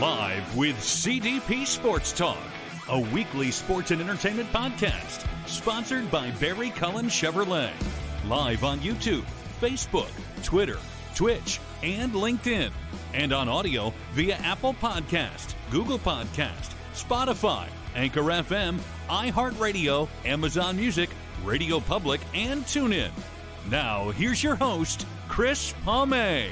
Live with CDP Sports Talk, a weekly sports and entertainment podcast sponsored by Barry Cullen Chevrolet. Live on YouTube, Facebook, Twitter, Twitch, and LinkedIn. And on audio via Apple Podcast, Google Podcast, Spotify, Anchor FM, iHeartRadio, Amazon Music, Radio Public, and TuneIn. Now, here's your host, Chris Pomay.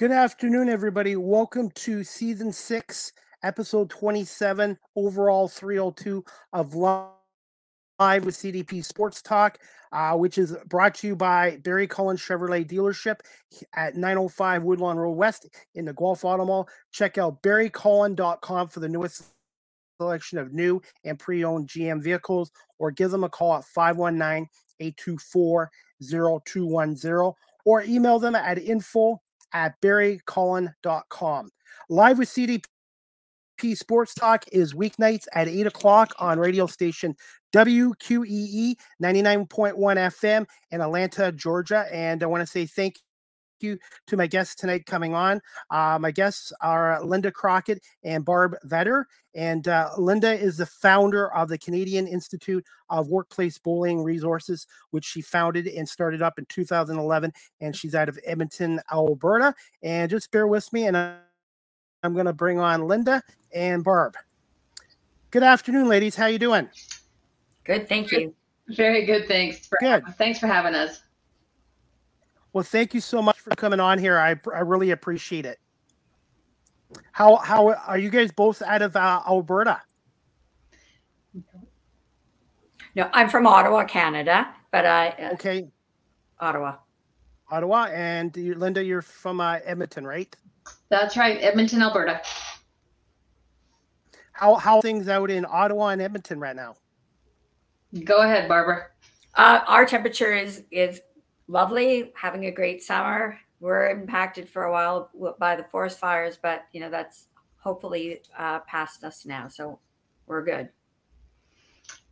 Good afternoon, everybody. Welcome to season six, episode 27, overall 302 of Live with CDP Sports Talk, uh, which is brought to you by Barry Cullen Chevrolet Dealership at 905 Woodlawn Road West in the Guelph Auto Mall. Check out barrycullen.com for the newest selection of new and pre owned GM vehicles, or give them a call at 519 824 0210 or email them at info at barrycullen.com. Live with CDP Sports Talk is weeknights at 8 o'clock on radio station WQEE 99.1 FM in Atlanta, Georgia. And I want to say thank you to my guests tonight coming on. Uh, my guests are Linda Crockett and Barb Veder. And uh, Linda is the founder of the Canadian Institute of Workplace Bullying Resources, which she founded and started up in 2011. And she's out of Edmonton, Alberta. And just bear with me, and I'm going to bring on Linda and Barb. Good afternoon, ladies. How you doing? Good, thank you. Very good. Thanks. For, good. Thanks for having us. Well, thank you so much for coming on here. I, I really appreciate it. How how are you guys both out of uh, Alberta? No, I'm from Ottawa, Canada, but I uh, okay. Ottawa. Ottawa, and you, Linda, you're from uh, Edmonton, right? That's right, Edmonton, Alberta. How how things out in Ottawa and Edmonton right now? Go ahead, Barbara. Uh, our temperature is is lovely, having a great summer. We're impacted for a while by the forest fires, but you know that's hopefully uh, past us now, so we're good.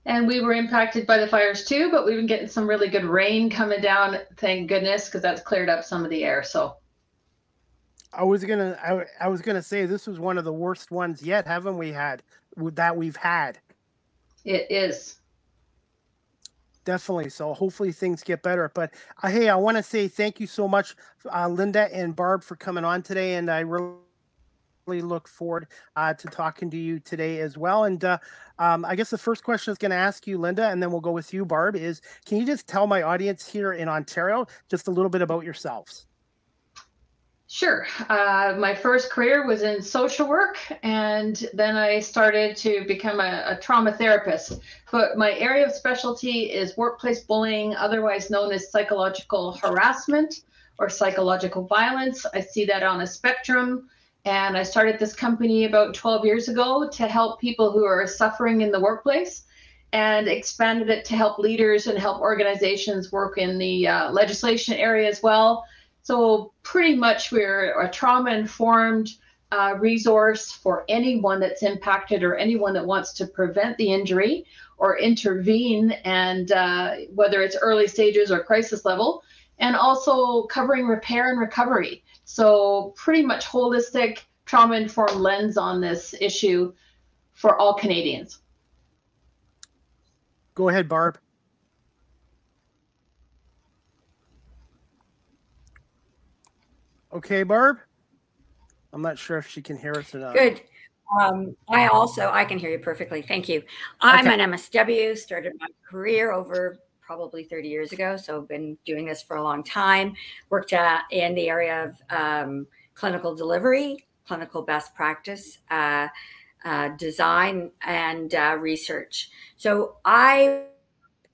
And we were impacted by the fires too, but we've been getting some really good rain coming down. Thank goodness, because that's cleared up some of the air. So I was gonna, I, I was gonna say this was one of the worst ones yet, haven't we had that we've had? It is definitely. So hopefully things get better. But uh, hey, I want to say thank you so much, uh, Linda and Barb, for coming on today, and I really look forward uh, to talking to you today as well. And uh, um, I guess the first question I was going to ask you, Linda, and then we'll go with you, Barb, is can you just tell my audience here in Ontario just a little bit about yourselves? Sure. Uh, my first career was in social work, and then I started to become a, a, trauma therapist. But my area of specialty is workplace bullying, otherwise known as psychological harassment or psychological violence. I see that on a spectrum. And I started this company about 12 years ago to help people who are suffering in the workplace and expanded it to help leaders and help organizations work in the uh, legislation area as well so pretty much we're a trauma informed uh, resource for anyone that's impacted or anyone that wants to prevent the injury or intervene and uh, whether it's early stages or crisis level and also covering repair and recovery. So pretty much holistic trauma informed lens on this issue for all canadians. Go ahead barb Okay, Barb? I'm not sure if she can hear us or not. Good. Um, I also I can hear you perfectly. Thank you. I'm okay. an MSW. Started my career over probably 30 years ago, so I've been doing this for a long time. Worked at, in the area of um, clinical delivery, clinical best practice, uh, uh, design, and uh, research. So I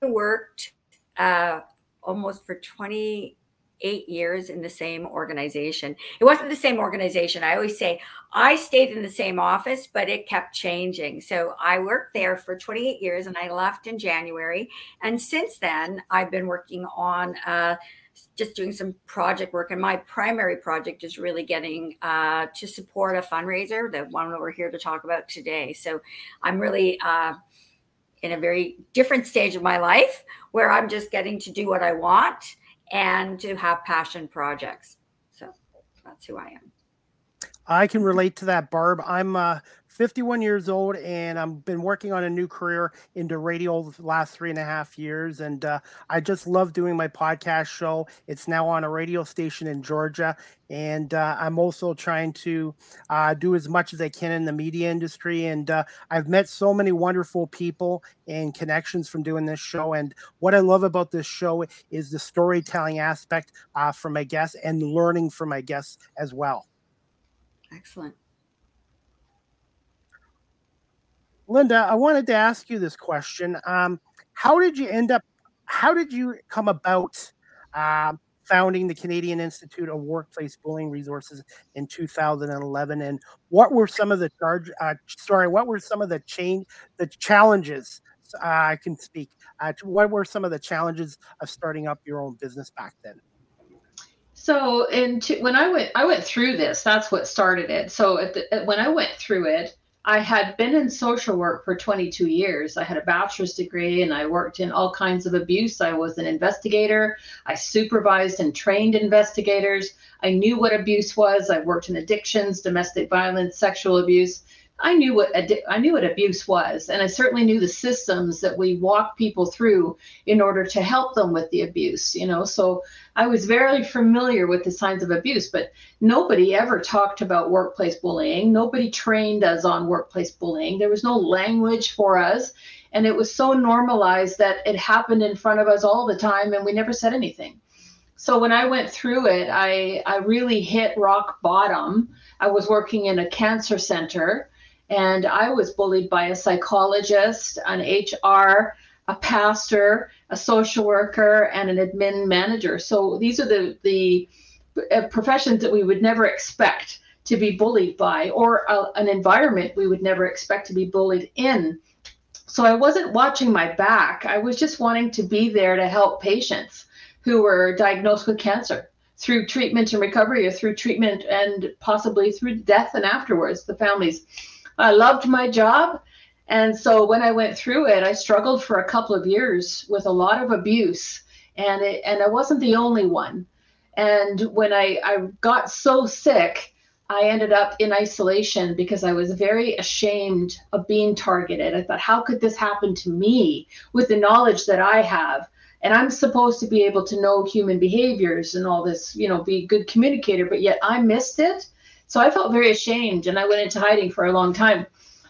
worked uh, almost for 20 eight years in the same organization. It wasn't the same organization. I always say I stayed in the same office, but it kept changing. So I worked there for 28 years and I left in January. And since then, I've been working on uh, just doing some project work. And my primary project is really getting uh, to support a fundraiser, the one we're here to talk about today. So I'm really. Uh, in a very different stage of my life where I'm just getting to do what I want and to have passion projects. So that's who I am. I can relate to that, Barb. I'm uh, 51 years old and I've been working on a new career into radio the last three and a half years. And uh, I just love doing my podcast show. It's now on a radio station in Georgia. And uh, I'm also trying to uh, do as much as I can in the media industry. And uh, I've met so many wonderful people and connections from doing this show. And what I love about this show is the storytelling aspect uh, from my guests and learning from my guests as well. Excellent. Linda, I wanted to ask you this question. Um, how did you end up? How did you come about uh, founding the Canadian Institute of Workplace Bullying Resources in 2011? And what were some of the charge? Uh, sorry, what were some of the change, the challenges? Uh, I can speak. Uh, what were some of the challenges of starting up your own business back then? So, in when I went, I went through this. That's what started it. So, the, when I went through it, I had been in social work for 22 years. I had a bachelor's degree and I worked in all kinds of abuse. I was an investigator. I supervised and trained investigators. I knew what abuse was. I worked in addictions, domestic violence, sexual abuse. I knew what I knew what abuse was, and I certainly knew the systems that we walk people through in order to help them with the abuse. You know, so I was very familiar with the signs of abuse, but nobody ever talked about workplace bullying. Nobody trained us on workplace bullying. There was no language for us, and it was so normalized that it happened in front of us all the time, and we never said anything. So when I went through it, I I really hit rock bottom. I was working in a cancer center and I was bullied by a psychologist, an HR, a pastor, a social worker, and an admin manager. So these are the the uh, professions that we would never expect to be bullied by, or a, an environment we would never expect to be bullied in. So I wasn't watching my back. I was just wanting to be there to help patients who were diagnosed with cancer through treatment and recovery, or through treatment and possibly through death and afterwards, the families. I loved my job. And so when I went through it, I struggled for a couple of years with a lot of abuse. And it, and I wasn't the only one. And when I, I got so sick, I ended up in isolation because I was very ashamed of being targeted. I thought, how could this happen to me with the knowledge that I have? And I'm supposed to be able to know human behaviors and all this, you know, be a good communicator, but yet I missed it. So I felt very ashamed and I went into hiding for a long time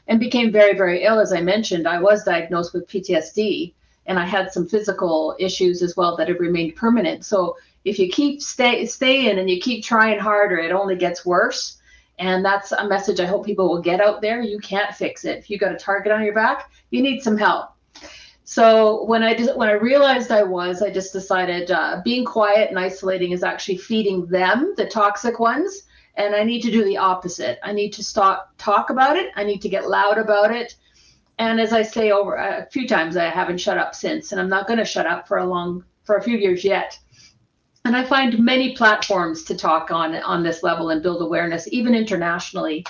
and became very, very ill. As I mentioned, I was diagnosed with PTSD and I had some physical issues as well that have remained permanent. So if you keep stay staying and you keep trying harder, it only gets worse. And that's a message I hope people will get out there. You can't fix it. If you got a target on your back, you need some help. So when I just, when I realized I was, I just decided uh, being quiet and isolating is actually feeding them, the toxic ones, and I need to do the opposite. I need to stop talk about it. I need to get loud about it. And as I say over a few times, I haven't shut up since, and I'm not going to shut up for a long for a few years yet. And I find many platforms to talk on on this level and build awareness, even internationally.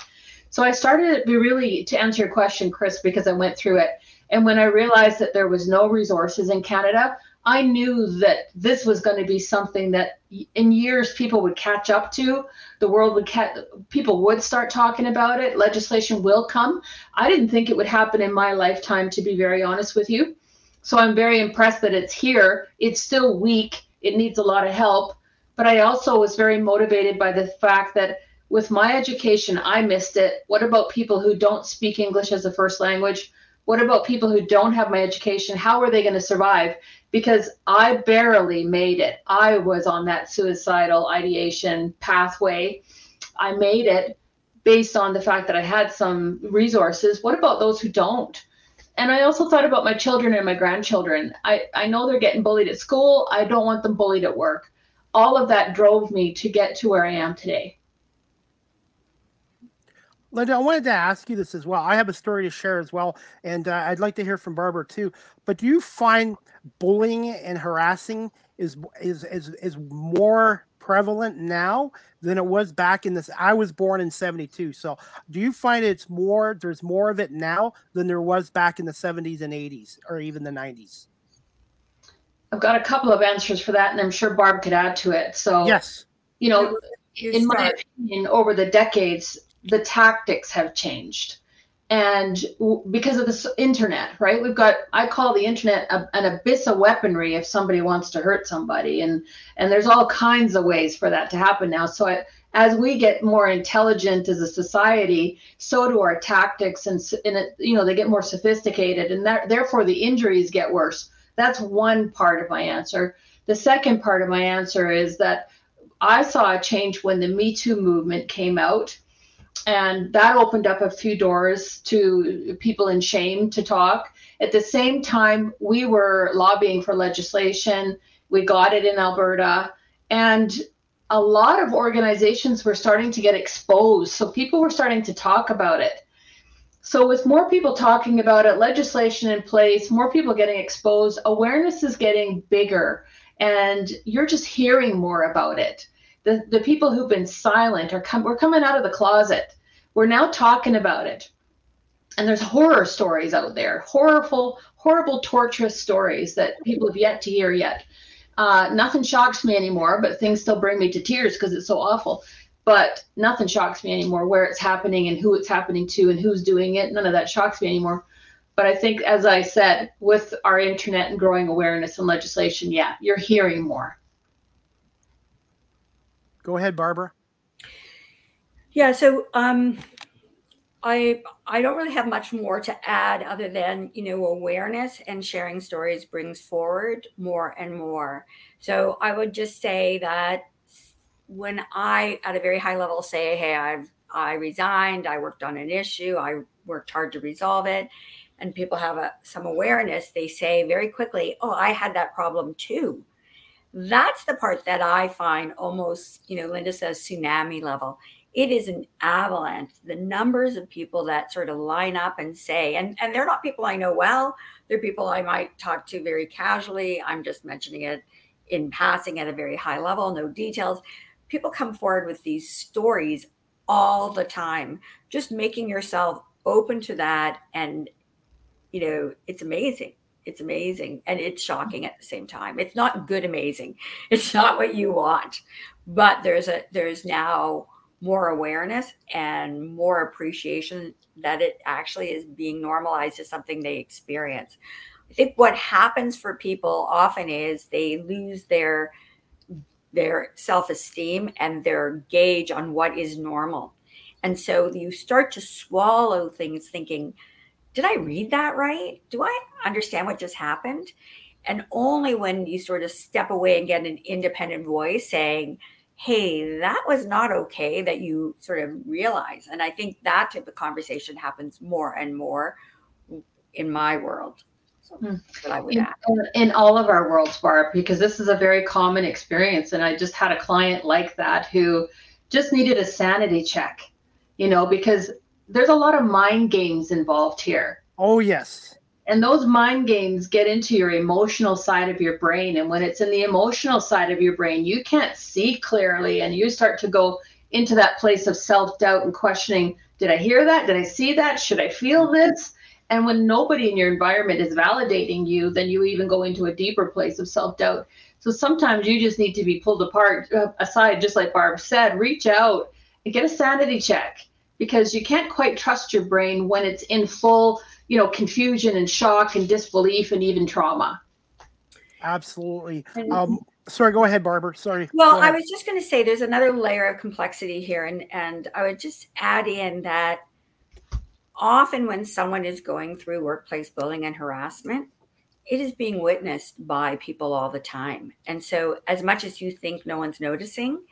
So I started really to answer your question, Chris, because I went through it. And when I realized that there was no resources in Canada, I knew that this was going to be something that in years people would catch up to. The world would catch, people would start talking about it. Legislation will come. I didn't think it would happen in my lifetime, to be very honest with you. So I'm very impressed that it's here. It's still weak. It needs a lot of help. But I also was very motivated by the fact that with my education, I missed it. What about people who don't speak English as a first language? What about people who don't have my education? How are they going to survive? Because I barely made it. I was on that suicidal ideation pathway. I made it based on the fact that I had some resources. What about those who don't? And I also thought about my children and my grandchildren. I, I know they're getting bullied at school. I don't want them bullied at work. All of that drove me to get to where I am today. Linda, I wanted to ask you this as well. I have a story to share as well, and uh, I'd like to hear from Barbara too. But do you find bullying and harassing is is is is more prevalent now than it was back in this. I was born in 72. So do you find it's more, there's more of it now than there was back in the 70s and 80s or even the 90s? I've got a couple of answers for that, and I'm sure Barb could add to it. So, yes, you know, in my opinion, over the decades, the tactics have changed and because of the internet right? We've got i call the internet a, an abyss of weaponry if somebody wants to hurt somebody. And and there's all kinds of ways for that to happen now. So I, as we get more intelligent as a society so do our tactics and, and it, you know they get more sophisticated and that, therefore the injuries get worse. That's one part of my answer. The second part of my answer is that i saw a change when the me too movement came out and that opened up a few doors to people in shame to talk. At the same time, we were lobbying for legislation. We got it in Alberta, and a lot of organizations were starting to get exposed. So people were starting to talk about it. So, with more people talking about it, legislation in place, more people getting exposed, awareness is getting bigger, and you're just hearing more about it the, the people who've been silent are come, we're coming out of the closet. We're now talking about it. And there's horror stories out there, horrible, horrible, torturous stories that people have yet to hear yet. Uh, nothing shocks me anymore, but things still bring me to tears because it's so awful. But nothing shocks me anymore where it's happening and who it's happening to and who's doing it. None of that shocks me anymore. But I think, as I said, with our internet and growing awareness and legislation, yeah, you're hearing more. Go ahead, Barbara. Yeah, so um, I I don't really have much more to add other than you know awareness and sharing stories brings forward more and more. So I would just say that when I at a very high level say, hey, I've I resigned, I worked on an issue, I worked hard to resolve it, and people have a, some awareness, they say very quickly, oh, I had that problem too. That's the part that I find almost, you know, Linda says tsunami level. It is an avalanche. The numbers of people that sort of line up and say, and, and they're not people I know well, they're people I might talk to very casually. I'm just mentioning it in passing at a very high level, no details. People come forward with these stories all the time. Just making yourself open to that and you know, it's amazing it's amazing and it's shocking at the same time. It's not good amazing. It's not what you want but there's a there's now more awareness and more appreciation that it actually is being normalized as something they experience. I think what happens for people often is they lose their their self-esteem and their gauge on what is normal. And so you start to swallow things thinking did I read that right? Do I understand what just happened? And only when you sort of step away and get an independent voice saying, hey, that was not okay, that you sort of realize. And I think that type of conversation happens more and more in my world. So hmm. in, in, all of our worlds, Barb, because this is a very common experience. And I just had a client like that who just needed a sanity check, you know, because there's a lot of mind games involved here. Oh, yes. And those mind games get into your emotional side of your brain. And when it's in the emotional side of your brain, you can't see clearly and you start to go into that place of self doubt and questioning Did I hear that? Did I see that? Should I feel this? And when nobody in your environment is validating you, then you even go into a deeper place of self doubt. So sometimes you just need to be pulled apart, uh, aside, just like Barb said, reach out and get a sanity check because you can't quite trust your brain when it's in full, you know, confusion and shock and disbelief and even trauma. Absolutely. Um, sorry, go ahead, Barbara. Sorry. Well, I was just going to say there's another layer of complexity here, and and I would just add in that often when someone is going through workplace bullying and harassment, it is being witnessed by people all the time. And so, as much as you think no one's noticing,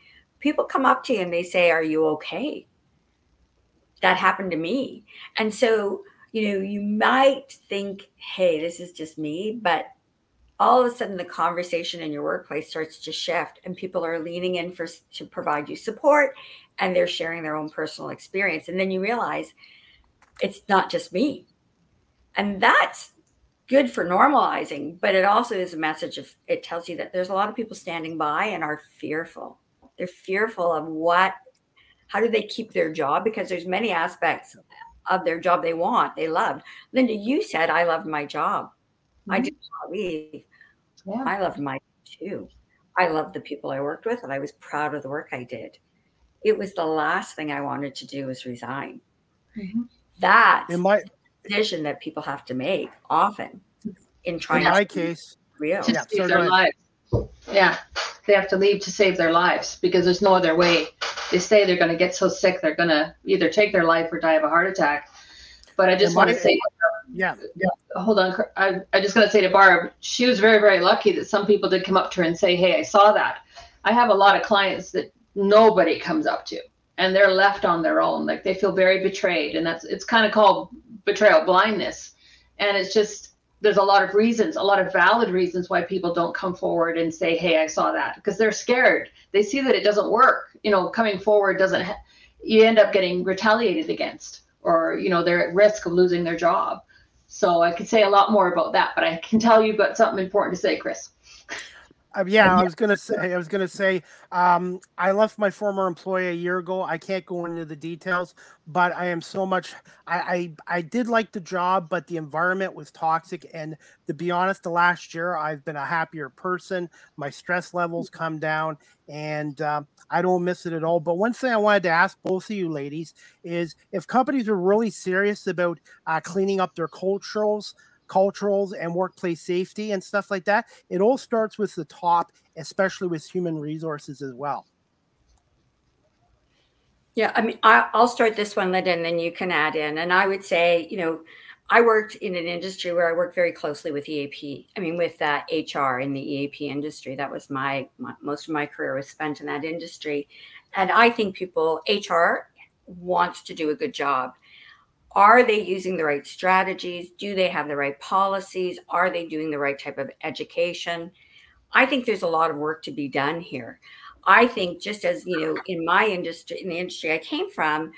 people come up to you and they say, "Are you okay?" That happened to me. And so, you know, you might think, hey, this is just me, but all of a sudden the conversation in your workplace starts to shift and people are leaning in for to provide you support and they're sharing their own personal experience. And then you realize it's not just me. And that's good for normalizing but it also is a message of it tells you that there's a lot of people standing by and are fearful. They're fearful of what, how do they keep their job? Because there's many aspects of their job they want, they love. Linda, you said I loved my job. Mm-hmm. I did not leave. Yeah. I loved my too. I loved the people I worked with, and I was proud of the work I did. It was the last thing I wanted to do was resign. Mm-hmm. That's in my decision that people have to make often in trying. In my case, real. To yeah, save their lives. Yeah, they have to leave to save their lives because there's no other way. They say they're going to get so sick they're going to either take their life or die of a heart attack. But I just want to say, yeah, yeah. Hold on, I, I just going to say to Barb, she was very, very lucky that some people did come up to her and say, "Hey, I saw that." I have a lot of clients that nobody comes up to, and they're left on their own. Like they feel very betrayed, and that's it's kind of called betrayal blindness, and it's just there's a lot of reasons, a lot of valid reasons why people don't come forward and say, "Hey, I saw that," because they're scared. They see that it doesn't work. You know, coming forward doesn't. Ha- you end up getting retaliated against, or you know, they're at risk of losing their job. So I could say a lot more about that, but I can tell you've got something important to say, Chris. Uh, yeah, I was gonna say. I was gonna say. Um, I left my former employer a year ago. I can't go into the details, but I am so much. I, I I did like the job, but the environment was toxic. And to be honest, the last year I've been a happier person. My stress levels come down, and uh, I don't miss it at all. But one thing I wanted to ask both of you ladies is if companies are really serious about uh, cleaning up their culturals culturals and workplace safety and stuff like that. It all starts with the top, especially with human resources as well. Yeah, I mean, I, will start this one, Linda, and then you can add in. And I would say, you know, I worked in an industry where I worked very closely with EAP. I mean, with uh, HR in the EAP industry. That was my, my most of my career was spent in that industry. And I think people, HR wants to do a good job are they using the right strategies? Do they have the right policies? Are they doing the right type of education? I think there's a lot of work to be done here. I think just as you know, in my industry, in the industry I came from,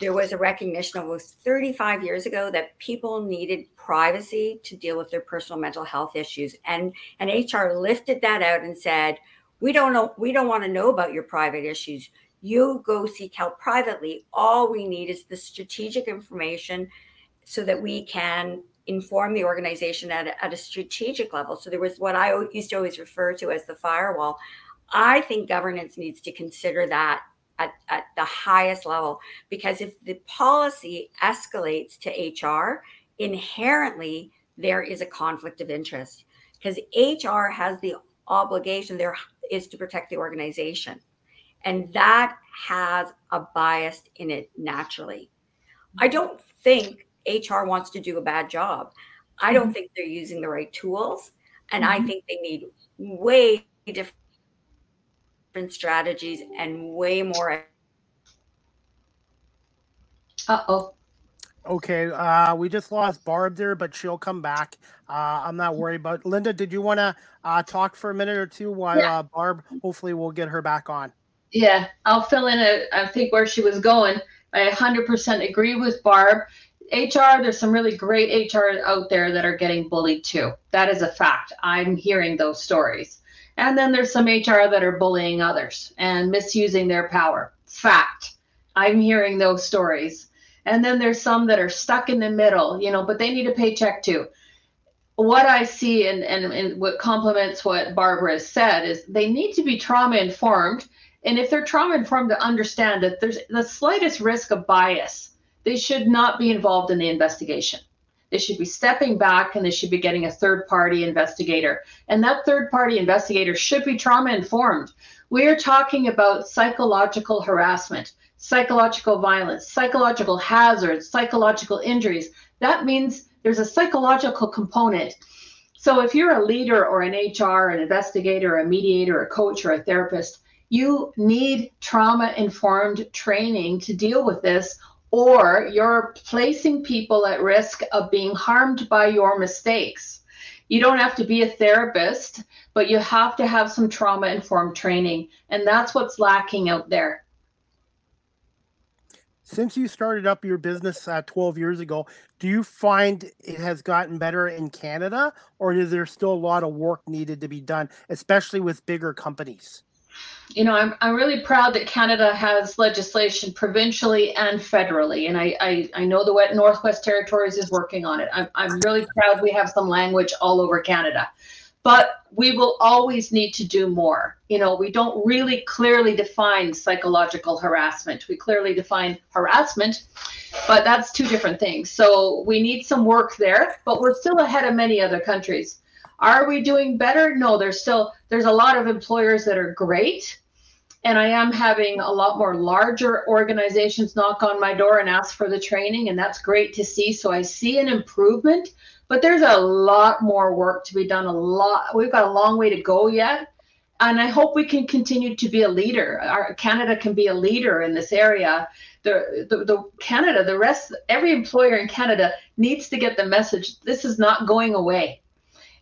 there was a recognition almost 35 years ago that people needed privacy to deal with their personal mental health issues, and and HR lifted that out and said, we don't know, we don't want to know about your private issues you go seek help privately. All we need is the strategic information so that we can inform the organization at a, at a strategic level. So there was what I used to always refer to as the firewall. I think governance needs to consider that at, at the highest level because if the policy escalates to HR, inherently there is a conflict of interest because HR has the obligation there is to protect the organization. And that has a bias in it naturally. I don't think HR wants to do a bad job. I don't mm-hmm. think they're using the right tools. And mm-hmm. I think they need way different strategies and way more. Uh oh. Okay, uh, we just lost Barb there, but she'll come back. Uh, I'm not worried about. Linda, did you want to uh, talk for a minute or two while yeah. Uh, Barb? Hopefully, we'll get her back on. Yeah, I'll fill in. A, I think where she was going. I 100% agree with Barb. HR, there's some really great HR out there that are getting bullied too. That is a fact. I'm hearing those stories. And then there's some HR that are bullying others and misusing their power. Fact. I'm hearing those stories. And then there's some that are stuck in the middle, you know, but they need a paycheck too. What I see and, and, and what complements what Barbara has said is they need to be trauma informed and if they're trauma informed to understand that there's the slightest risk of bias, they should not be involved in the investigation. They should be stepping back and they should be getting a third party investigator. And that third party investigator should be trauma informed. We are talking about psychological harassment, psychological violence, psychological hazards, psychological injuries. That means there's a psychological component. So if you're a leader or an HR, an investigator, a mediator, a coach, or a therapist, you need trauma informed training to deal with this, or you're placing people at risk of being harmed by your mistakes. You don't have to be a therapist, but you have to have some trauma informed training. And that's what's lacking out there. Since you started up your business uh, 12 years ago, do you find it has gotten better in Canada, or is there still a lot of work needed to be done, especially with bigger companies? You know, I'm, I'm really proud that Canada has legislation provincially and federally. And I, I, I know the Northwest Territories is working on it. I'm, I'm really proud we have some language all over Canada. But we will always need to do more. You know, we don't really clearly define psychological harassment. We clearly define harassment, but that's two different things. So we need some work there, but we're still ahead of many other countries. Are we doing better? No, there's still there's a lot of employers that are great and I am having a lot more larger organizations knock on my door and ask for the training, and that's great to see. So I see an improvement, but there's a lot more work to be done. A lot, we've got a long way to go yet, and I hope we can continue to be a leader. Our Canada can be a leader in this area. The, the, the Canada, the rest, every employer in Canada needs to get the message. This is not going away,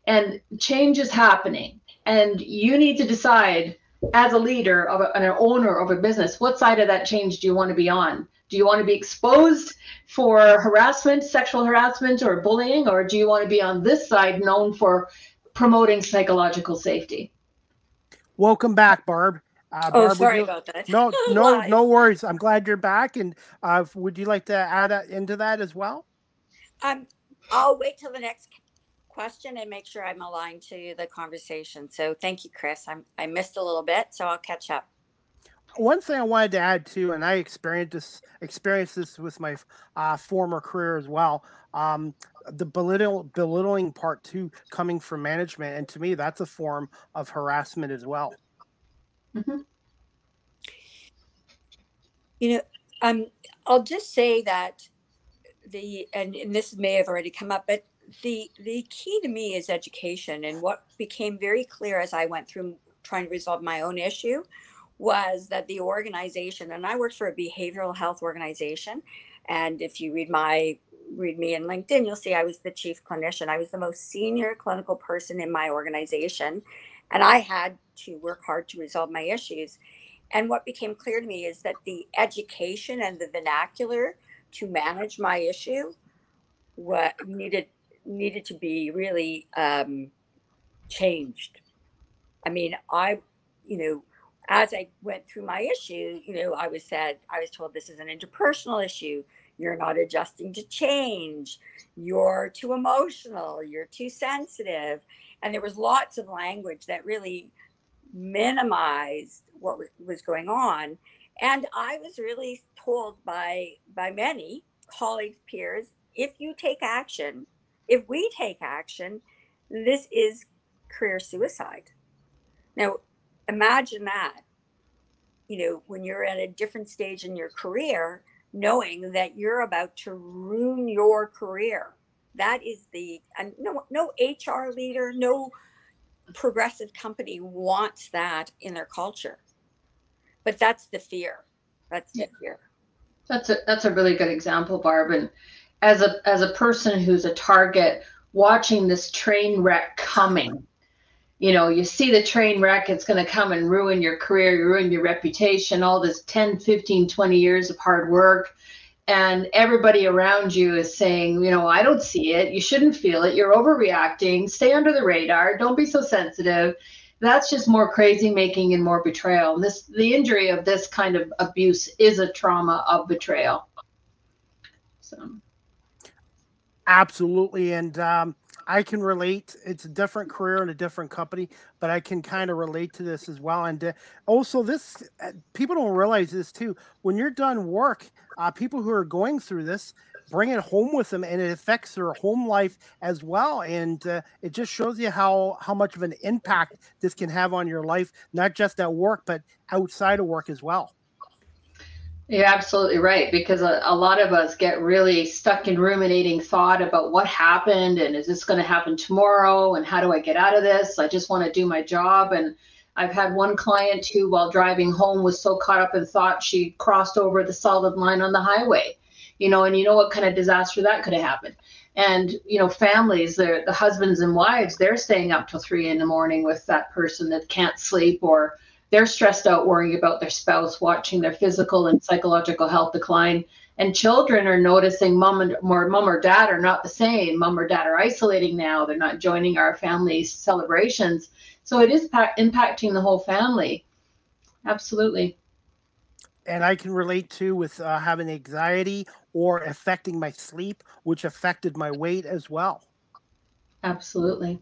and change is happening, and you need to decide as a leader of a, an owner of a business, what side of that change do you want to be on? Do you want to be exposed for harassment, sexual harassment, or bullying, or do you want to be on this side known for promoting psychological safety? Welcome back, Barb. Uh, oh, sorry you, about that. No, no, no worries. I'm glad you're back. And uh, would you like to add into that as well? Um, I'll wait till the next question and make sure I'm aligned to the conversation. So thank you, Chris. I'm, I missed a little bit, so I'll catch up. One thing I wanted to add too, and I experienced this experienced this with my uh, former career as well. Um, the belittle, belittling part too, coming from management, and to me, that's a form of harassment as well. Mm-hmm. You know, um, I'll just say that the and, and this may have already come up, but the the key to me is education and what became very clear as i went through trying to resolve my own issue was that the organization and i worked for a behavioral health organization and if you read my read me in linkedin you'll see i was the chief clinician. I was the most senior clinical person in my organization and i had to work hard to resolve my issues. And what became clear to me is that the education and the vernacular to manage my issue what needed needed to be really um, changed. I mean, I, you know, as I went through my issue, you know, I was said, I was told this is an interpersonal issue. You're not adjusting to change. You're too emotional. You're too sensitive. And there was lots of language that really minimized what was going on. And I was really told by by many colleagues, peers, if you take action, if we take action, this is career suicide. Now, imagine that, you know, when you're at a different stage in your career, knowing that you're about to ruin your career. That is the, and no, no HR leader, no progressive company wants that in their culture. But that's the fear. That's the yeah. fear. That's a that's a really good example, Barb. And as a as a person who's a target watching this train wreck coming. You know you see the train wreck it's going to come and ruin your career ruin your reputation all this 10 15 20 years of hard work and everybody around you is saying you know i don't see it. You shouldn't feel it. You're overreacting. Stay under the radar. Don't be so sensitive. That's just more crazy making and more betrayal. And this the injury of this kind of abuse is a trauma of betrayal. So Absolutely. And um, I can relate. It's a different career and a different company, but I can kind of relate to this as well. And uh, also, this uh, people don't realize this too. When you're done work, uh, people who are going through this bring it home with them, and it affects their home life as well. And uh, it just shows you how how much of an impact this can have on your life, not just at work, but outside of work as well. You're absolutely right because a, a, lot of us get really stuck in ruminating thought about what happened and is this going to happen tomorrow and how do I get out of this? I just want to do my job. And I've had one client who, while driving home, was so caught up in thought she crossed over the solid line on the highway. You know, and you know what kind of disaster that could have happened. And you know, families, the the husbands and wives, they're staying up till three in the morning with that person that can't sleep or they're stressed out worrying about their spouse watching their physical and psychological health decline and children are noticing mom and or mom or dad are not the same mom or dad are isolating now they're not joining our family celebrations so it is pa- impacting the whole family absolutely. And I can relate to with uh, having anxiety or affecting my sleep, which affected my weight as well. Absolutely.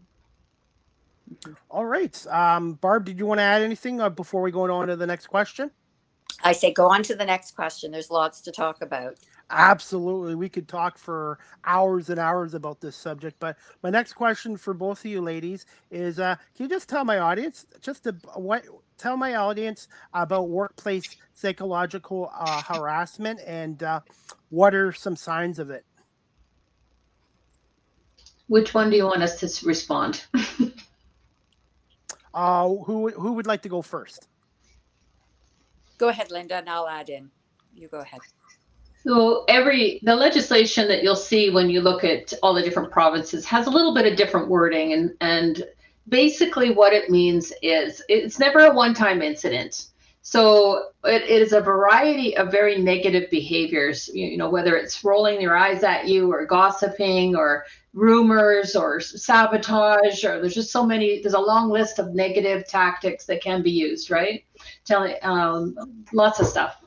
All right. Um, Barb, did you want to add anything uh, before we go on to the next question? I say go on to the next question. There's lots to talk about. Absolutely. We could talk for hours and hours about this subject. But my next question for both of you ladies is uh, can you just tell my audience, just to, what, tell my audience about workplace psychological uh, harassment and uh, what are some signs of it? Which one do you want us to respond? uh, who, who would like to go first? Go ahead, Linda, and I'll add in. You go ahead. So every the legislation that you'll see when you look at all the different provinces has a little bit of different wording and and basically what it means is it's never a one-time incident. So it is a variety of very negative behaviors, you know, whether it's rolling your eyes at you or gossiping or rumors or sabotage or there's just so many there's a long list of negative tactics that can be used, right? Telling um, lots of stuff.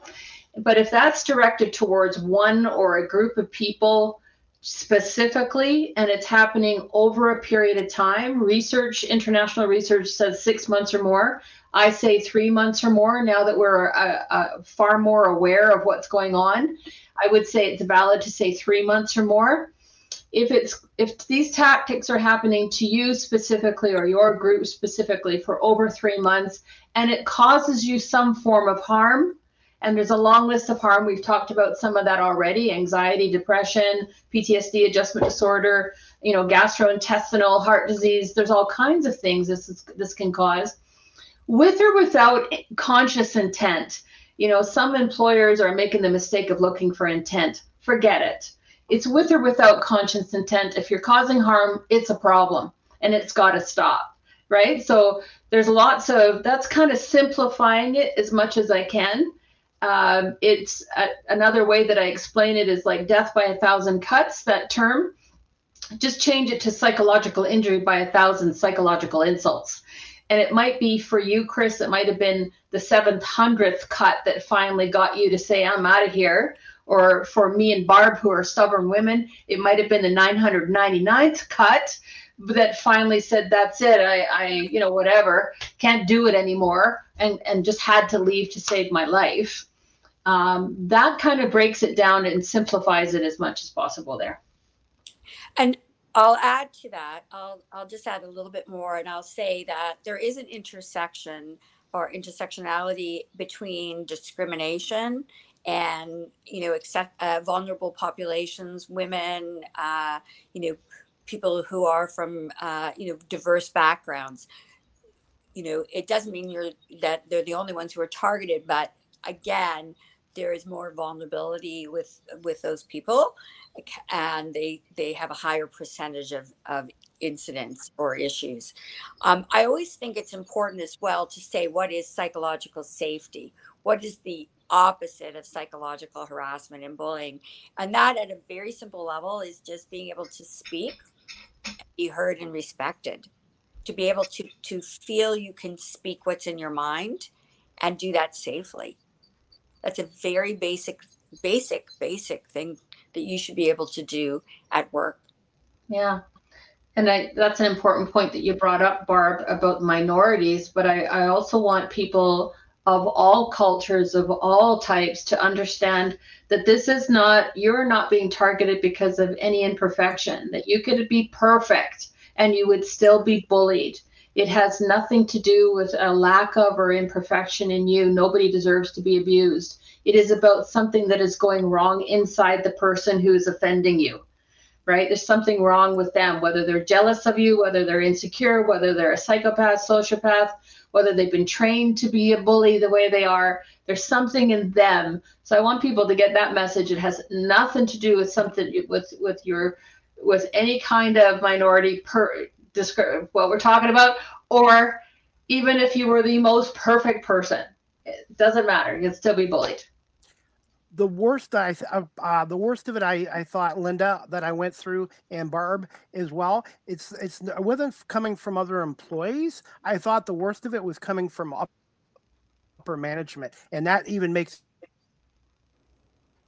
But if that's directed towards one or a group of people specifically, and it's happening over a period of time, research, international research says six months or more. I say three months or more now that we're uh, uh, far more aware of what's going on. I would say it's valid to say three months or more. If it's if these tactics are happening to you specifically or your group specifically for over three months and it causes you some form of harm, and there's a long list of harm. We've talked about some of that already anxiety, depression, PTSD, adjustment disorder, you know, gastrointestinal, heart disease. There's all kinds of things this, is, this can cause with or without conscious intent. You know, some employers are making the mistake of looking for intent. Forget it. It's with or without conscious intent. If you're causing harm, it's a problem and it's got to stop. Right. So there's lots of that's kind of simplifying it as much as I can um, it's a, another way that I explain it is like death by a thousand cuts, that term. Just change it to psychological injury by a thousand psychological insults. And it might be for you, Chris, it might have been the seventh hundredth cut that finally got you to say, I'm out of here. Or for me and Barb, who are stubborn women, it might have been the 999th cut that finally said that's it i i you know whatever can't do it anymore and and just had to leave to save my life um, that kind of breaks it down and simplifies it as much as possible there. And I'll add to that. I'll I'll just add a little bit more, and I'll say that there is an intersection or intersectionality between discrimination and you know accept, uh, vulnerable populations, women, uh, you know, people who are from uh, you know diverse backgrounds. You know, it doesn't mean you're that they're the only ones who are targeted, but again, there is more vulnerability with with those people and they they have a higher percentage of, of incidents or issues um, i always think it's important as well to say what is psychological safety what is the opposite of psychological harassment and bullying and that at a very simple level is just being able to speak be heard and respected to be able to to feel you can speak what's in your mind and do that safely that's a very basic, basic, basic thing that you should be able to do at work. Yeah. And I, that's an important point that you brought up, Barb, about minorities. But I, I also want people of all cultures, of all types, to understand that this is not, you're not being targeted because of any imperfection, that you could be perfect and you would still be bullied. It has nothing to do with a lack of or imperfection in you. Nobody deserves to be abused. It is about something that is going wrong inside the person who is offending you, right? There's something wrong with them, whether they're jealous of you, whether they're insecure, whether they're a psychopath, sociopath, whether they've been trained to be a bully the way they are. There's something in them. So I want people to get that message. It has nothing to do with something with with your with any kind of minority per describe what we're talking about, or even if you were the most perfect person, it doesn't matter. You'd still be bullied. The worst I uh, uh, the worst of it I, I thought Linda that I went through and Barb as well. It's it's it wasn't coming from other employees. I thought the worst of it was coming from up upper management, and that even makes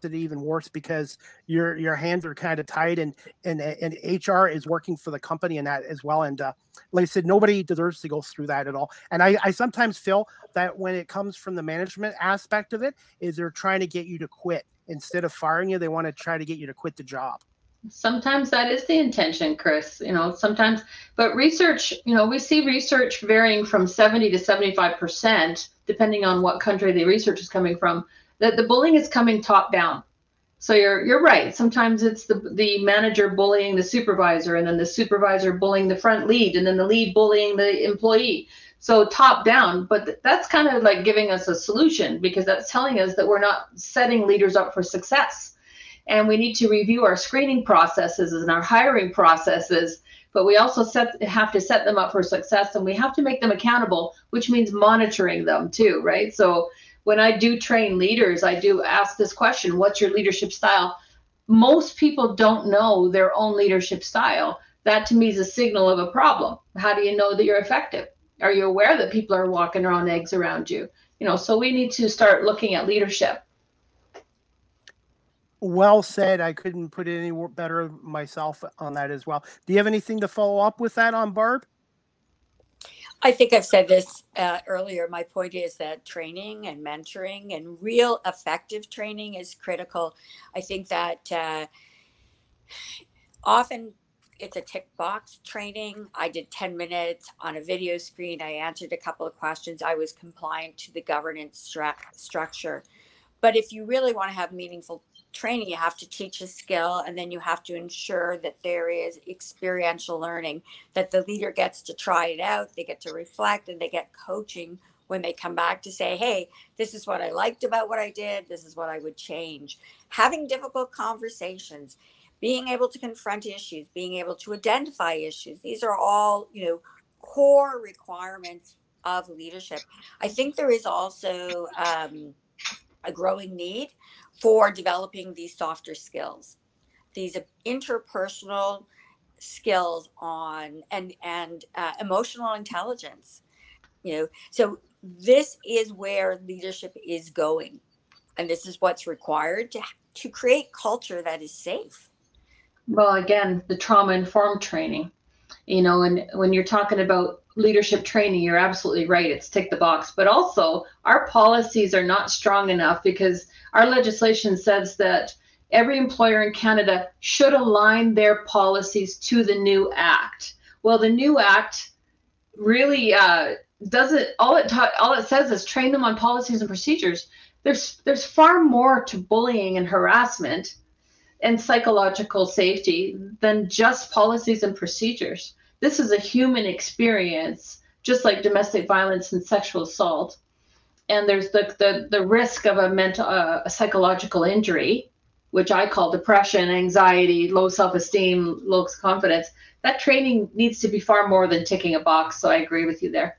it even worse because your your hands are kind of tied and and and HR is working for the company in that as well. And uh, like I said nobody deserves to go through that at all. And I, I sometimes feel that when it comes from the management aspect of it is they're trying to get you to quit. Instead of firing you they want to try to get you to quit the job. Sometimes that is the intention chris you know sometimes but research you know we see research varying from 70 to 75 percent depending on what country the research is coming from that the bullying is coming top down. So you're you're right. Sometimes it's the the manager bullying the supervisor, and then the supervisor bullying the front lead, and then the lead bullying the employee. So top down, but that's kind of like giving us a solution because that's telling us that we're not setting leaders up for success. And we need to review our screening processes and our hiring processes, but we also set have to set them up for success and we have to make them accountable, which means monitoring them too, right? So when I do train leaders, I do ask this question What's your leadership style? Most people don't know their own leadership style. That to me is a signal of a problem. How do you know that you're effective? Are you aware that people are walking around eggs around you? You know, so we need to start looking at leadership. Well said. I couldn't put it any better myself on that as well. Do you have anything to follow up with that on Barb? I think I've said this uh, earlier. My point is that training and mentoring and real effective training is critical. I think that uh, often it's a tick box training. I did 10 minutes on a video screen. I answered a couple of questions. I was compliant to the governance stru- structure. But if you really want to have meaningful training you have to teach a skill and then you have to ensure that there is experiential learning that the leader gets to try it out they get to reflect and they get coaching when they come back to say hey this is what i liked about what i did this is what i would change. Having difficult conversations being able to confront issues being able to identify issues these are all you know core requirements of leadership. I think there is also um, a growing need for developing these softer skills, these interpersonal skills on and and uh, emotional intelligence. You know, so this is where leadership is going, and this is what's required to to create culture that is safe. Well, again, the trauma informed training, you know, and when you're talking about leadership training, you're absolutely right. It's tick the box. But also, our policies are not strong enough because our legislation says that every employer in Canada should align their policies to the new act. Well, the new act really uh, doesn't. All it ta- all it says is train them on policies and procedures. There's there's far more to bullying and harassment and psychological safety than just policies and procedures this is a human experience, just like domestic violence and sexual assault. And there's the the, the risk of a mental uh, a psychological injury, which I call depression, anxiety, low self-esteem, low confidence. That training needs to be far more than ticking a box. So I agree with you there.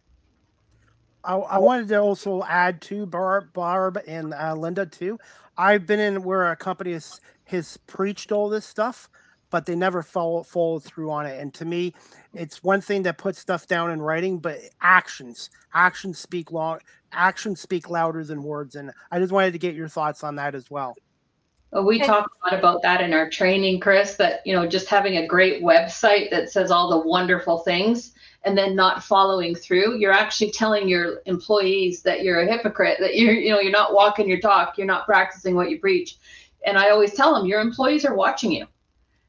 I, I wanted to also add to Barb, Barb and uh, Linda too. I've been in where a company has, has preached all this stuff, but they never follow follow through on it. And to me, it's one thing that puts stuff down in writing, but actions, actions speak long, actions speak louder than words. And I just wanted to get your thoughts on that as well. Well, we talk a lot about that in our training, Chris. That you know, just having a great website that says all the wonderful things, and then not following through, you're actually telling your employees that you're a hypocrite. That you're, you know, you're not walking your talk. You're not practicing what you preach. And I always tell them, your employees are watching you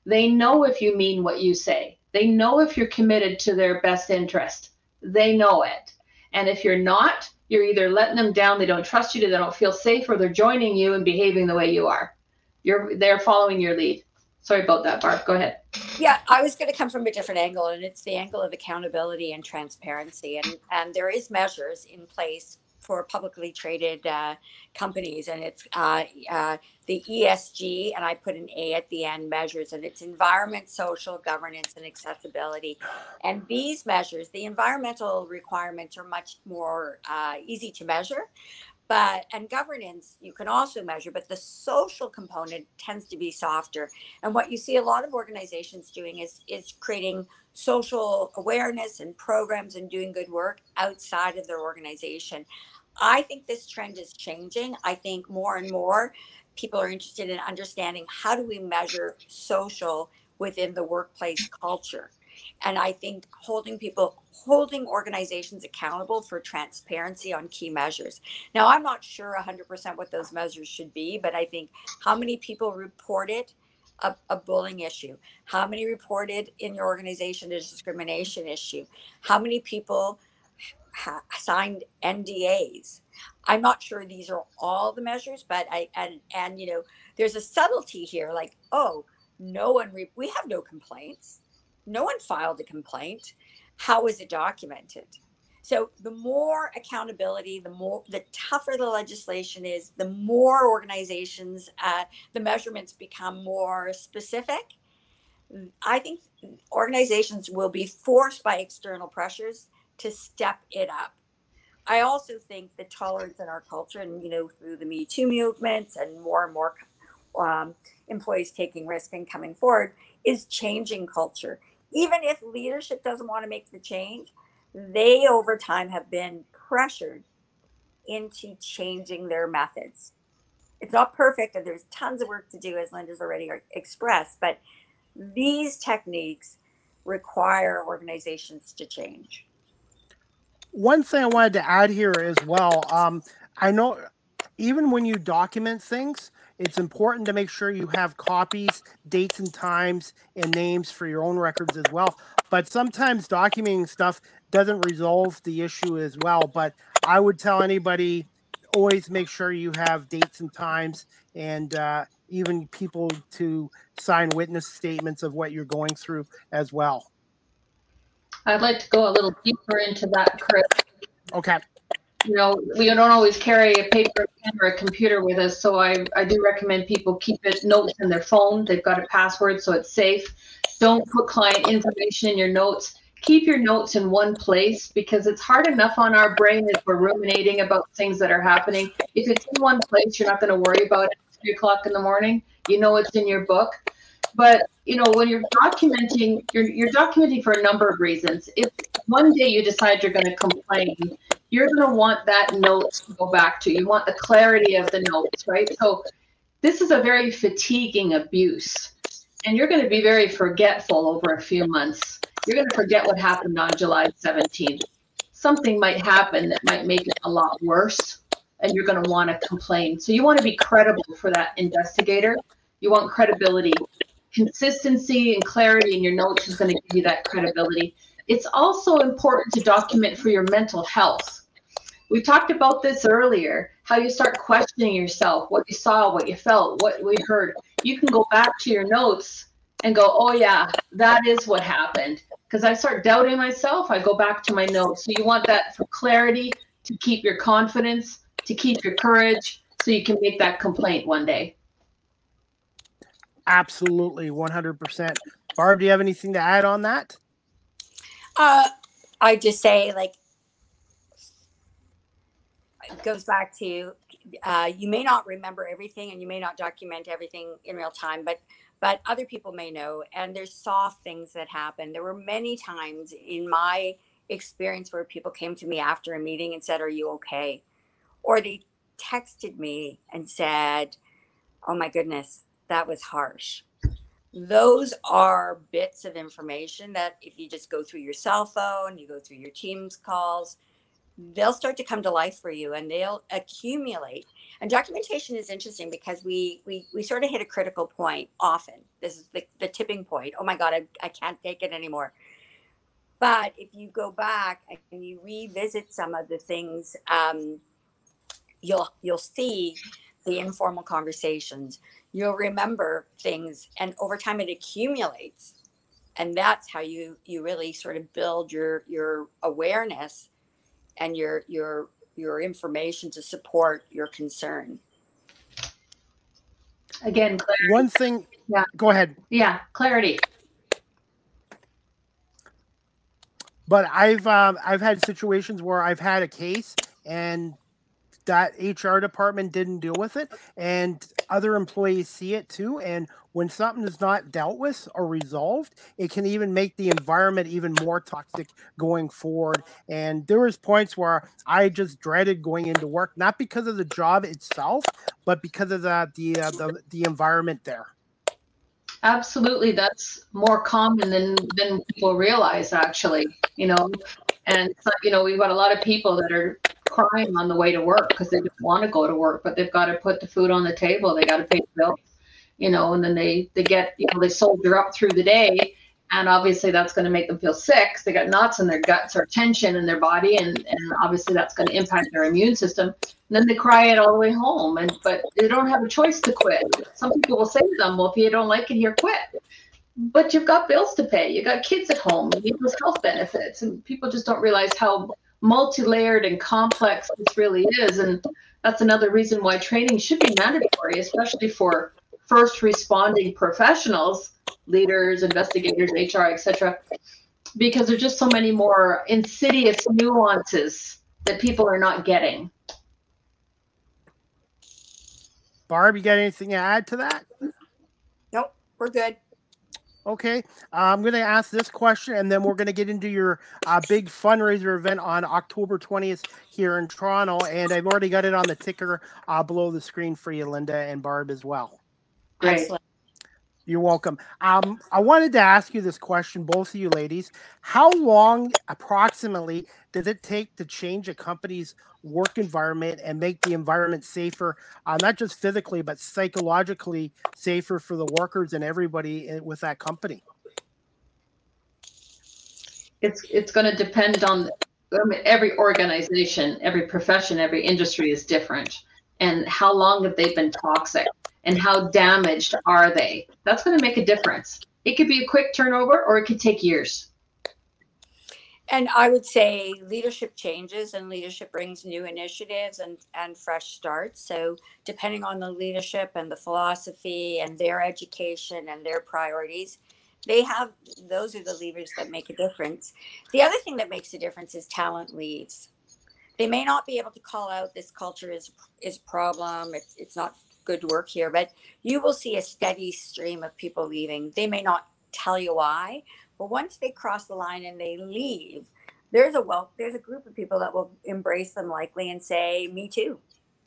they know if you mean what you say. They know if you're committed to their best interest. They know it. And if you're not, you're either letting them down, they don't trust you, they don't feel safe, or they're joining you and behaving the way you are. You're they're following your lead. Sorry about that, Barb. Go ahead. Yeah, I was going to come from a different angle, and it's the angle of accountability and transparency. And and there is measures in place for publicly traded uh, companies, and it's uh, uh, the ESG, and I put an A at the end measures, and it's environment, social, governance, and accessibility. And these measures, the environmental requirements are much more uh, easy to measure. But and governance you can also measure, but the social component tends to be softer. And what you see a lot of organizations doing is is creating social awareness and programs and doing good work outside of their organization. I think this trend is changing. I think more and more people are interested in understanding how do we measure social within the workplace culture. And I think holding people, holding organizations accountable for transparency on key measures. Now, I'm not sure 100% what those measures should be, but I think how many people reported a, a bullying issue? How many reported in your organization a discrimination issue? How many people ha- signed NDAs? I'm not sure these are all the measures, but I and and you know, there's a subtlety here. Like, oh, no one re- we have no complaints. No one filed a complaint. How is it documented? So the more accountability, the more the tougher the legislation is, the more organizations, uh, the measurements become more specific. I think organizations will be forced by external pressures to step it up. I also think the tolerance in our culture, and you know, through the Me Too movements and more and more um, employees taking risk and coming forward, is changing culture. Even if leadership doesn't want to make the change, they over time have been pressured into changing their methods. It's not perfect, and there's tons of work to do, as Linda's already expressed, but these techniques require organizations to change. One thing I wanted to add here as well um, I know even when you document things, it's important to make sure you have copies, dates and times, and names for your own records as well. But sometimes documenting stuff doesn't resolve the issue as well. But I would tell anybody always make sure you have dates and times and uh, even people to sign witness statements of what you're going through as well. I'd like to go a little deeper into that, Chris. Okay. You know, we don't always carry a paper pen or a computer with us, so I, I do recommend people keep it notes in their phone. They've got a password, so it's safe. Don't put client information in your notes. Keep your notes in one place because it's hard enough on our brain as we're ruminating about things that are happening. If it's in one place, you're not going to worry about it at three o'clock in the morning. You know it's in your book. But you know, when you're documenting, you're you're documenting for a number of reasons. If one day you decide you're going to complain, you're going to want that note to go back to. You want the clarity of the notes, right? So this is a very fatiguing abuse and you're going to be very forgetful over a few months. You're going to forget what happened on July 17th. Something might happen that might make it a lot worse, and you're going to want to complain. So you want to be credible for that investigator. You want credibility. Consistency and clarity in your notes is going to give you that credibility. It's also important to document for your mental health. We talked about this earlier, how you start questioning yourself, what you saw, what you felt, what we heard you can go back to your notes and go, oh, yeah, that is what happened. Because I start doubting myself, I go back to my notes. So you want that for clarity, to keep your confidence, to keep your courage, so you can make that complaint one day. Absolutely, 100%. Barb, do you have anything to add on that? Uh, I just say, like, it goes back to uh, you may not remember everything and you may not document everything in real time, but but other people may know. And there's soft things that happen. There were many times in my experience where people came to me after a meeting and said, "Are you okay?" Or they texted me and said, "Oh my goodness, that was harsh." Those are bits of information that if you just go through your cell phone, you go through your Teams calls, they'll start to come to life for you and they'll accumulate. And documentation is interesting because we we, we sort of hit a critical point often. This is the, the tipping point. Oh my god I, I can't take it anymore. But if you go back and you revisit some of the things um, you'll you'll see the informal conversations you'll remember things and over time it accumulates and that's how you you really sort of build your your awareness and your your your information to support your concern. Again, clarity. One thing. Yeah. Go ahead. Yeah, clarity. But I've um, I've had situations where I've had a case and that HR department didn't deal with it, and other employees see it too. And when something is not dealt with or resolved, it can even make the environment even more toxic going forward. And there was points where I just dreaded going into work, not because of the job itself, but because of the the uh, the, the environment there. Absolutely, that's more common than than people realize. Actually, you know, and you know we've got a lot of people that are crying on the way to work because they don't want to go to work, but they've got to put the food on the table. They got to pay the bills, you know, and then they they get you know they soldier up through the day, and obviously that's going to make them feel sick. They got knots in their guts or tension in their body, and and obviously that's going to impact their immune system. And then they cry it all the way home, and but they don't have a choice to quit. Some people will say to them, "Well, if you don't like it here, quit." But you've got bills to pay. You got kids at home. You need those health benefits, and people just don't realize how multi-layered and complex this really is and that's another reason why training should be mandatory especially for first responding professionals leaders investigators hr etc because there's just so many more insidious nuances that people are not getting. Barb you got anything to add to that? Nope we're good Okay, uh, I'm going to ask this question, and then we're going to get into your uh, big fundraiser event on October 20th here in Toronto. And I've already got it on the ticker uh, below the screen for you, Linda and Barb, as well. Great. Excellent. You're welcome. Um, I wanted to ask you this question, both of you ladies. How long approximately did it take to change a company's work environment and make the environment safer, uh, not just physically, but psychologically safer for the workers and everybody with that company? It's it's going to depend on I mean, every organization, every profession, every industry is different, and how long have they been toxic? And how damaged are they? That's going to make a difference. It could be a quick turnover or it could take years. And I would say leadership changes and leadership brings new initiatives and, and fresh starts. So, depending on the leadership and the philosophy and their education and their priorities, they have those are the levers that make a difference. The other thing that makes a difference is talent leads. They may not be able to call out this culture is is a problem. It's, it's not good work here, but you will see a steady stream of people leaving. They may not tell you why, but once they cross the line and they leave, there's a well, there's a group of people that will embrace them likely and say, "Me too.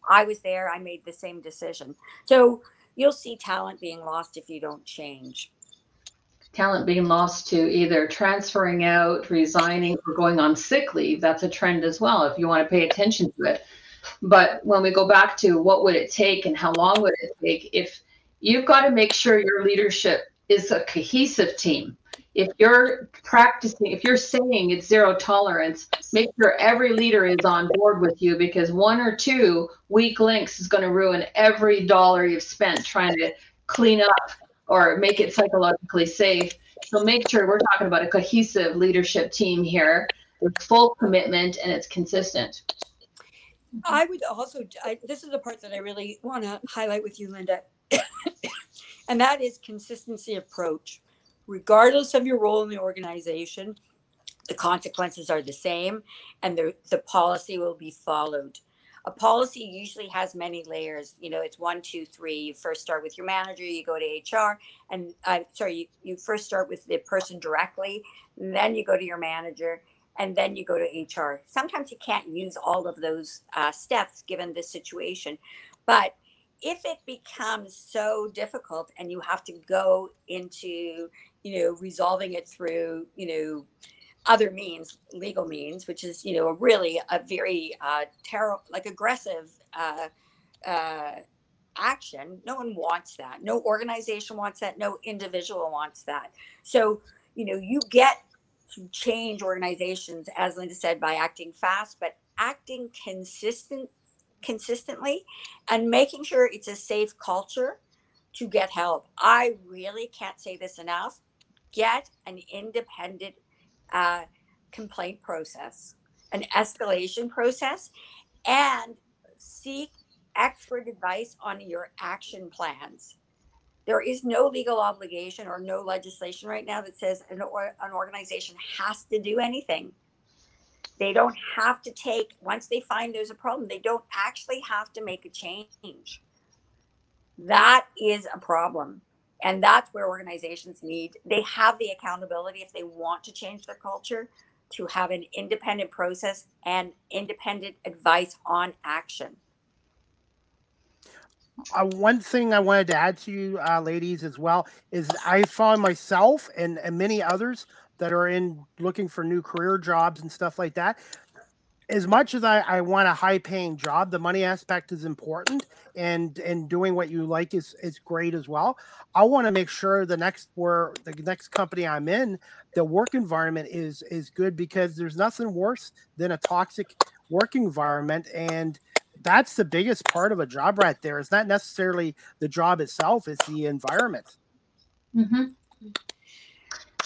I was there. I made the same decision." So you'll see talent being lost if you don't change. Talent being lost to either transferring out, resigning, or going on sick leave. That's a trend as well. If you want to pay attention to it but when we go back to what would it take and how long would it take, if you've got to make sure your leadership is a cohesive team. If you're practicing, if you're saying it's zero tolerance, make sure every leader is on board with you because one or two weak links is going to ruin every dollar you've spent trying to clean up or make it psychologically safe. So make sure we're talking about a cohesive leadership team here with full commitment and it's consistent. I would also, I, this is the part that I really want to highlight with you, Linda, and that is consistency approach. Regardless of your role in the organization, the consequences are the same and the, the policy will be followed. A policy usually has many layers. You know, it's one, two, three. You first start with your manager, you go to HR, and uh, sorry, you, you first start with the person directly, then you go to your manager, and then you go to HR. Sometimes you can't use all of those uh, steps given the situation, but if it becomes so difficult and you have to go into you know resolving it through you know other means legal means which is you know really a very uh terrible like aggressive uh uh action no one wants that. No organization wants that. No individual wants that. So you know you get change organizations, as Linda said, by acting fast, but acting consistent consistently and making sure it's a safe culture to get help. I really can't say this enough. Get an independent uh, complaint process, an escalation process, and seek expert advice on your action plans. There is no legal obligation or no legislation right now that says an, or, an organization has to do anything. They don't have to take, once they find there's a problem, they don't actually have to make a change. That is a problem. And that's where organizations need, they have the accountability if they want to change their culture to have an independent process and independent advice on action. Uh, one thing I wanted to add to you, uh, ladies, as well, is I found myself and, and many others that are in looking for new career jobs and stuff like that. As much as I, I want a high paying job, the money aspect is important and and doing what you like is is great as well. I want to make sure the next where the next company I'm in, the work environment is is good because there's nothing worse than a toxic work environment and that's the biggest part of a job right there. It's not necessarily the job itself; it's the environment. Mm-hmm.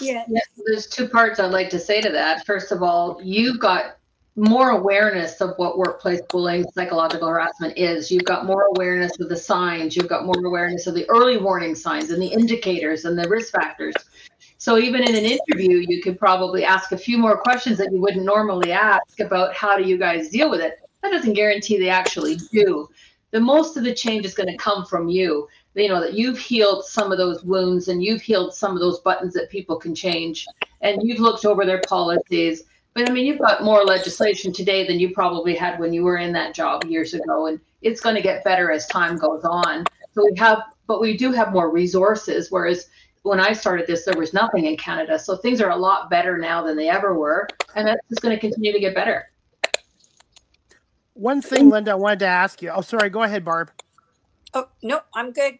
Yeah. yeah. There's two parts I'd like to say to that. First of all, you've got more awareness of what workplace bullying, psychological harassment is. You've got more awareness of the signs. You've got more awareness of the early warning signs and the indicators and the risk factors. So even in an interview, you could probably ask a few more questions that you wouldn't normally ask about how do you guys deal with it. That doesn't guarantee they actually do. The most of the change is going to come from you. You know that you've healed some of those wounds and you've healed some of those buttons that people can change, and you've looked over their policies. But I mean, you've got more legislation today than you probably had when you were in that job years ago, and it's going to get better as time goes on. So we have, but we do have more resources. Whereas when I started this, there was nothing in Canada. So things are a lot better now than they ever were, and that's just going to continue to get better. One thing, Linda, I wanted to ask you. Oh, sorry. Go ahead, Barb. Oh no, I'm good.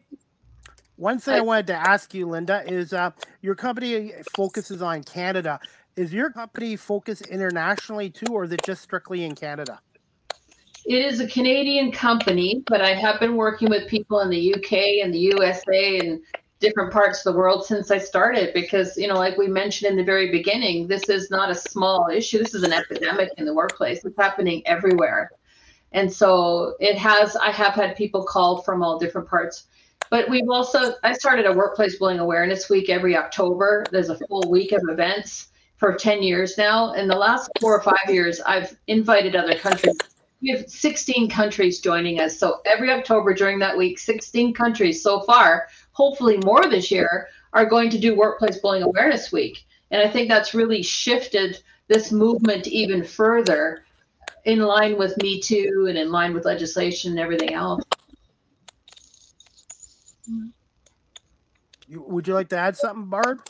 One thing I, I wanted to ask you, Linda, is uh, your company focuses on Canada. Is your company focused internationally too, or is it just strictly in Canada? It is a Canadian company, but I have been working with people in the UK and the USA and different parts of the world since I started because, you know, like we mentioned in the very beginning, this is not a small issue. This is an epidemic in the workplace. It's happening everywhere. And so it has, I have had people call from all different parts. But we've also, I started a workplace bullying awareness week every October. There's a full week of events for 10 years now. In the last four or five years, I've invited other countries. We have 16 countries joining us. So every October during that week, 16 countries so far, hopefully more this year, are going to do Workplace Bullying Awareness Week. And I think that's really shifted this movement even further in line with Me Too and in line with legislation and everything else. would you like to add something, Barb?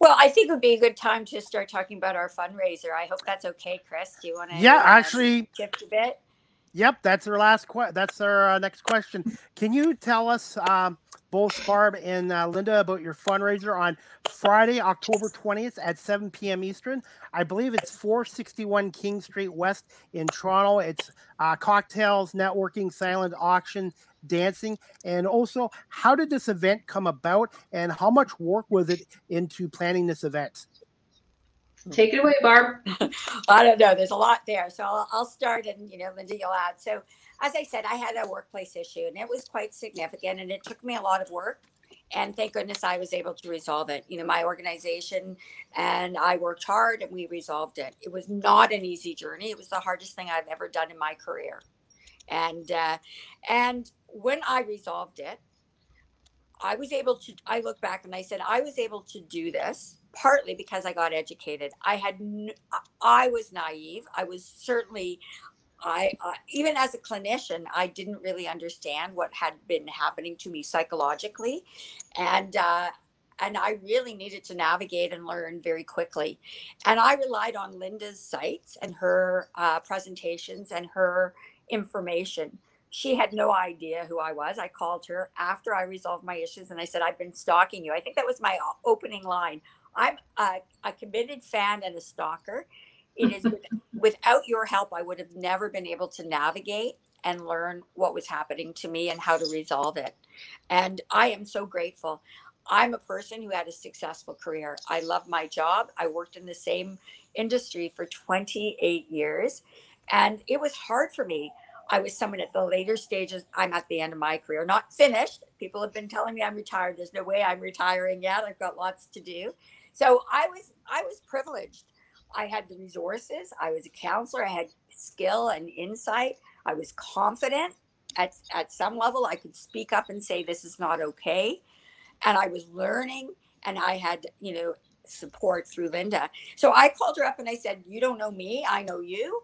Well, I think it would be a good time to start talking about our fundraiser. I hope that's okay, Chris. Do you want to? Yeah, actually, shift a bit. Yep, that's our last question. That's our uh, next question. Can you tell us, um, both Barb and uh, Linda, about your fundraiser on Friday, October 20th at 7 p.m. Eastern? I believe it's 461 King Street West in Toronto. It's uh, cocktails, networking, silent auction, dancing, and also how did this event come about, and how much work was it into planning this event? Take it away, Barb. I don't know. There's a lot there. So I'll, I'll, start and, you know, Linda, you'll add. So, as I said, I had a workplace issue and it was quite significant and it took me a lot of work. And thank goodness I was able to resolve it. You know, my organization and I worked hard and we resolved it. It was not an easy journey. It was the hardest thing I've ever done in my career. And, uh, and when I resolved it, I was able to, I look back and I said, I was able to do this partly because I got educated. I had, I was naive. I was certainly, I uh, even as a clinician, I didn't really understand what had been happening to me psychologically, and uh, and I really needed to navigate and learn very quickly. And I relied on Linda's sites and her uh, presentations and her information. She had no idea who I was. I called her after I resolved my issues and I said, I've been stalking you. I think that was my uh, opening line. I'm a, a committed fan and a stalker. It is without your help, I would have never been able to navigate and learn what was happening to me and how to resolve it. And I am so grateful. I'm a person who had a successful career. I love my job. I worked in the same industry for 28 years, and it was hard for me. I was someone at the later stages. I'm at the end of my career, not finished. People have been telling me I'm retired. There's no way I'm retiring yet. I've got lots to do. So I was I was privileged. I had the resources. I was a counselor. I had skill and insight. I was confident at, at some level. I could speak up and say, this is not okay. And I was learning and I had, you know, support through Linda. So I called her up and I said, You don't know me, I know you.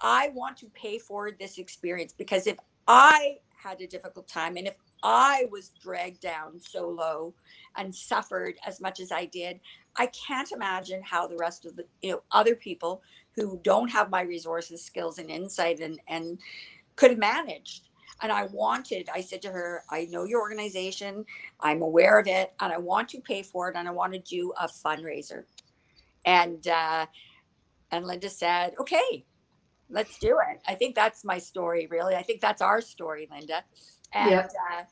I want to pay forward this experience because if I had a difficult time and if I was dragged down so low and suffered as much as I did, I can't imagine how the rest of the you know other people who don't have my resources, skills, and insight and and could have managed. And I wanted, I said to her, I know your organization, I'm aware of it, and I want to pay for it, and I want to do a fundraiser. And uh, and Linda said, okay, let's do it. I think that's my story, really. I think that's our story, Linda. And yeah. uh,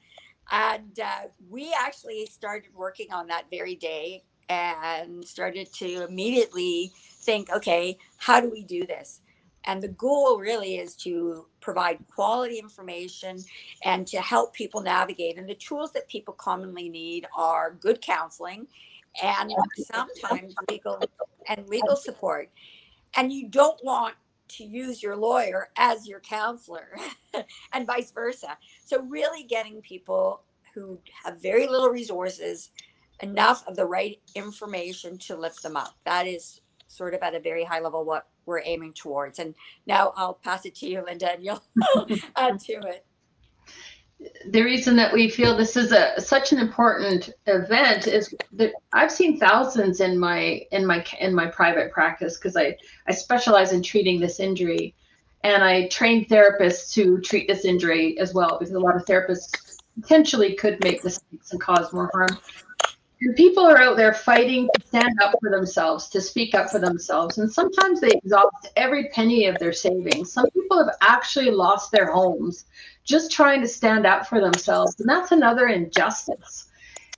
and uh, we actually started working on that very day and started to immediately think, okay, how do we do this? And the goal really is to provide quality information and to help people navigate. And the tools that people commonly need are good counseling and sometimes legal and legal support. And you don't want to use your lawyer as your counselor and vice versa. So, really getting people who have very little resources enough of the right information to lift them up. That is sort of at a very high level what we're aiming towards. And now I'll pass it to you, Linda, and you'll add to it. The reason that we feel this is a such an important event is that I've seen thousands in my in my in my private practice because I I specialize in treating this injury, and I train therapists to treat this injury as well because a lot of therapists potentially could make mistakes and cause more harm. People are out there fighting to stand up for themselves, to speak up for themselves. And sometimes they exhaust every penny of their savings. Some people have actually lost their homes just trying to stand up for themselves. And that's another injustice.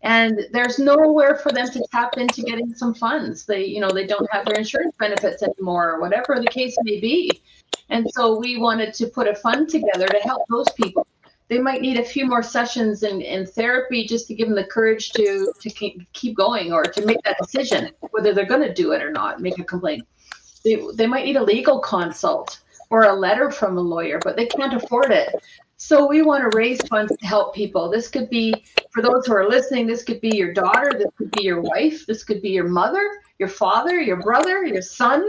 And there's nowhere for them to tap into getting some funds. They, you know, they don't have their insurance benefits anymore, or whatever the case may be. And so we wanted to put a fund together to help those people they might need a few more sessions in, in therapy just to give them the courage to to keep, keep going or to make that decision whether they're going to do it or not make a complaint. They, they might need a legal consult or a letter from a lawyer but they can't afford it. So we want to raise funds to help people. This could be for those who are listening this could be your daughter this could be your wife this could be your mother your father your brother your son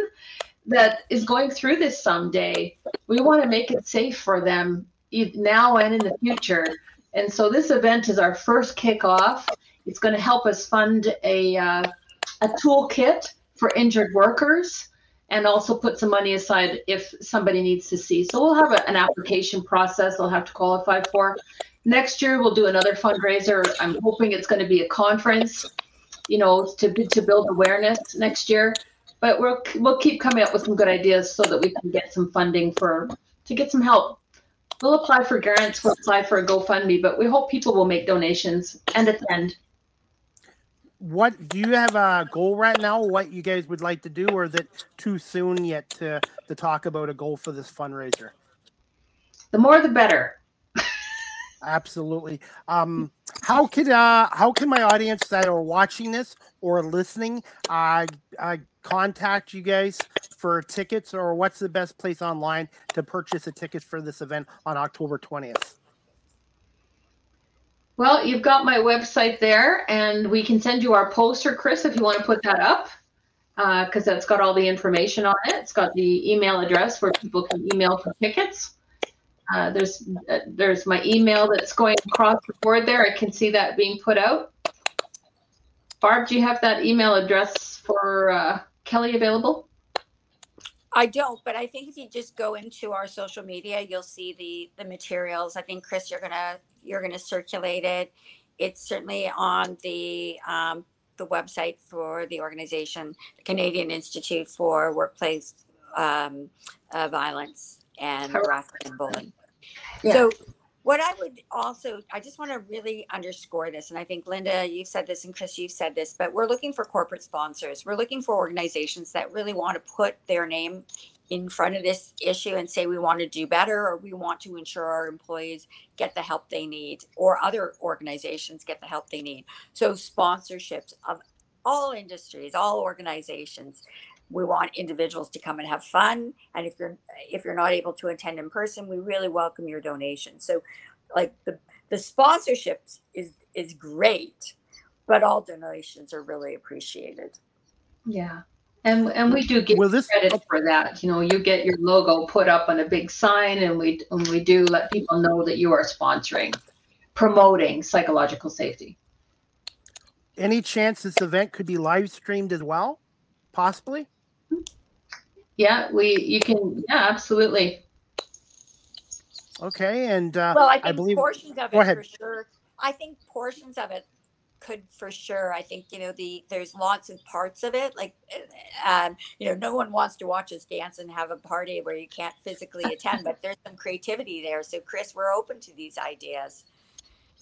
that is going through this someday. We want to make it safe for them now and in the future. And so this event is our first kickoff. It's going to help us fund a, uh, a toolkit for injured workers and also put some money aside if somebody needs to see. So we'll have a, an application process they'll have to qualify for. Next year, we'll do another fundraiser. I'm hoping it's going to be a conference, you know, to, to build awareness next year. But we'll, we'll keep coming up with some good ideas so that we can get some funding for to get some help We'll apply for grants, we'll apply for a GoFundMe, but we hope people will make donations and attend. What do you have a goal right now? What you guys would like to do, or is it too soon yet to, to talk about a goal for this fundraiser? The more the better. Absolutely. Um, how could uh, how can my audience that are watching this or listening uh, uh, contact you guys for tickets, or what's the best place online to purchase a ticket for this event on October 20th? Well, you've got my website there, and we can send you our poster, Chris, if you want to put that up, because uh, that's got all the information on it. It's got the email address where people can email for tickets. Uh, there's uh, there's my email that's going across the board there. I can see that being put out. Barb, do you have that email address for uh, Kelly available? I don't, but I think if you just go into our social media, you'll see the the materials. I think Chris, you're gonna you're gonna circulate it. It's certainly on the um, the website for the organization, the Canadian Institute for Workplace um, uh, Violence and Harassment and Bullying. Yeah. So what I would also, I just want to really underscore this, and I think Linda, you've said this, and Chris, you've said this, but we're looking for corporate sponsors. We're looking for organizations that really want to put their name in front of this issue and say we want to do better or we want to ensure our employees get the help they need or other organizations get the help they need. So sponsorships of all industries, all organizations we want individuals to come and have fun and if you're if you're not able to attend in person we really welcome your donation. So like the the sponsorships is is great but all donations are really appreciated. Yeah. And and we do give this, credit for that. You know you get your logo put up on a big sign and we and we do let people know that you are sponsoring promoting psychological safety. Any chance this event could be live streamed as well? Possibly yeah, we you can yeah, absolutely. Okay, and uh, well, I think I believe, portions of it for sure. I think portions of it could for sure. I think you know the there's lots of parts of it. Like, um, you know, no one wants to watch us dance and have a party where you can't physically attend, but there's some creativity there. So, Chris, we're open to these ideas.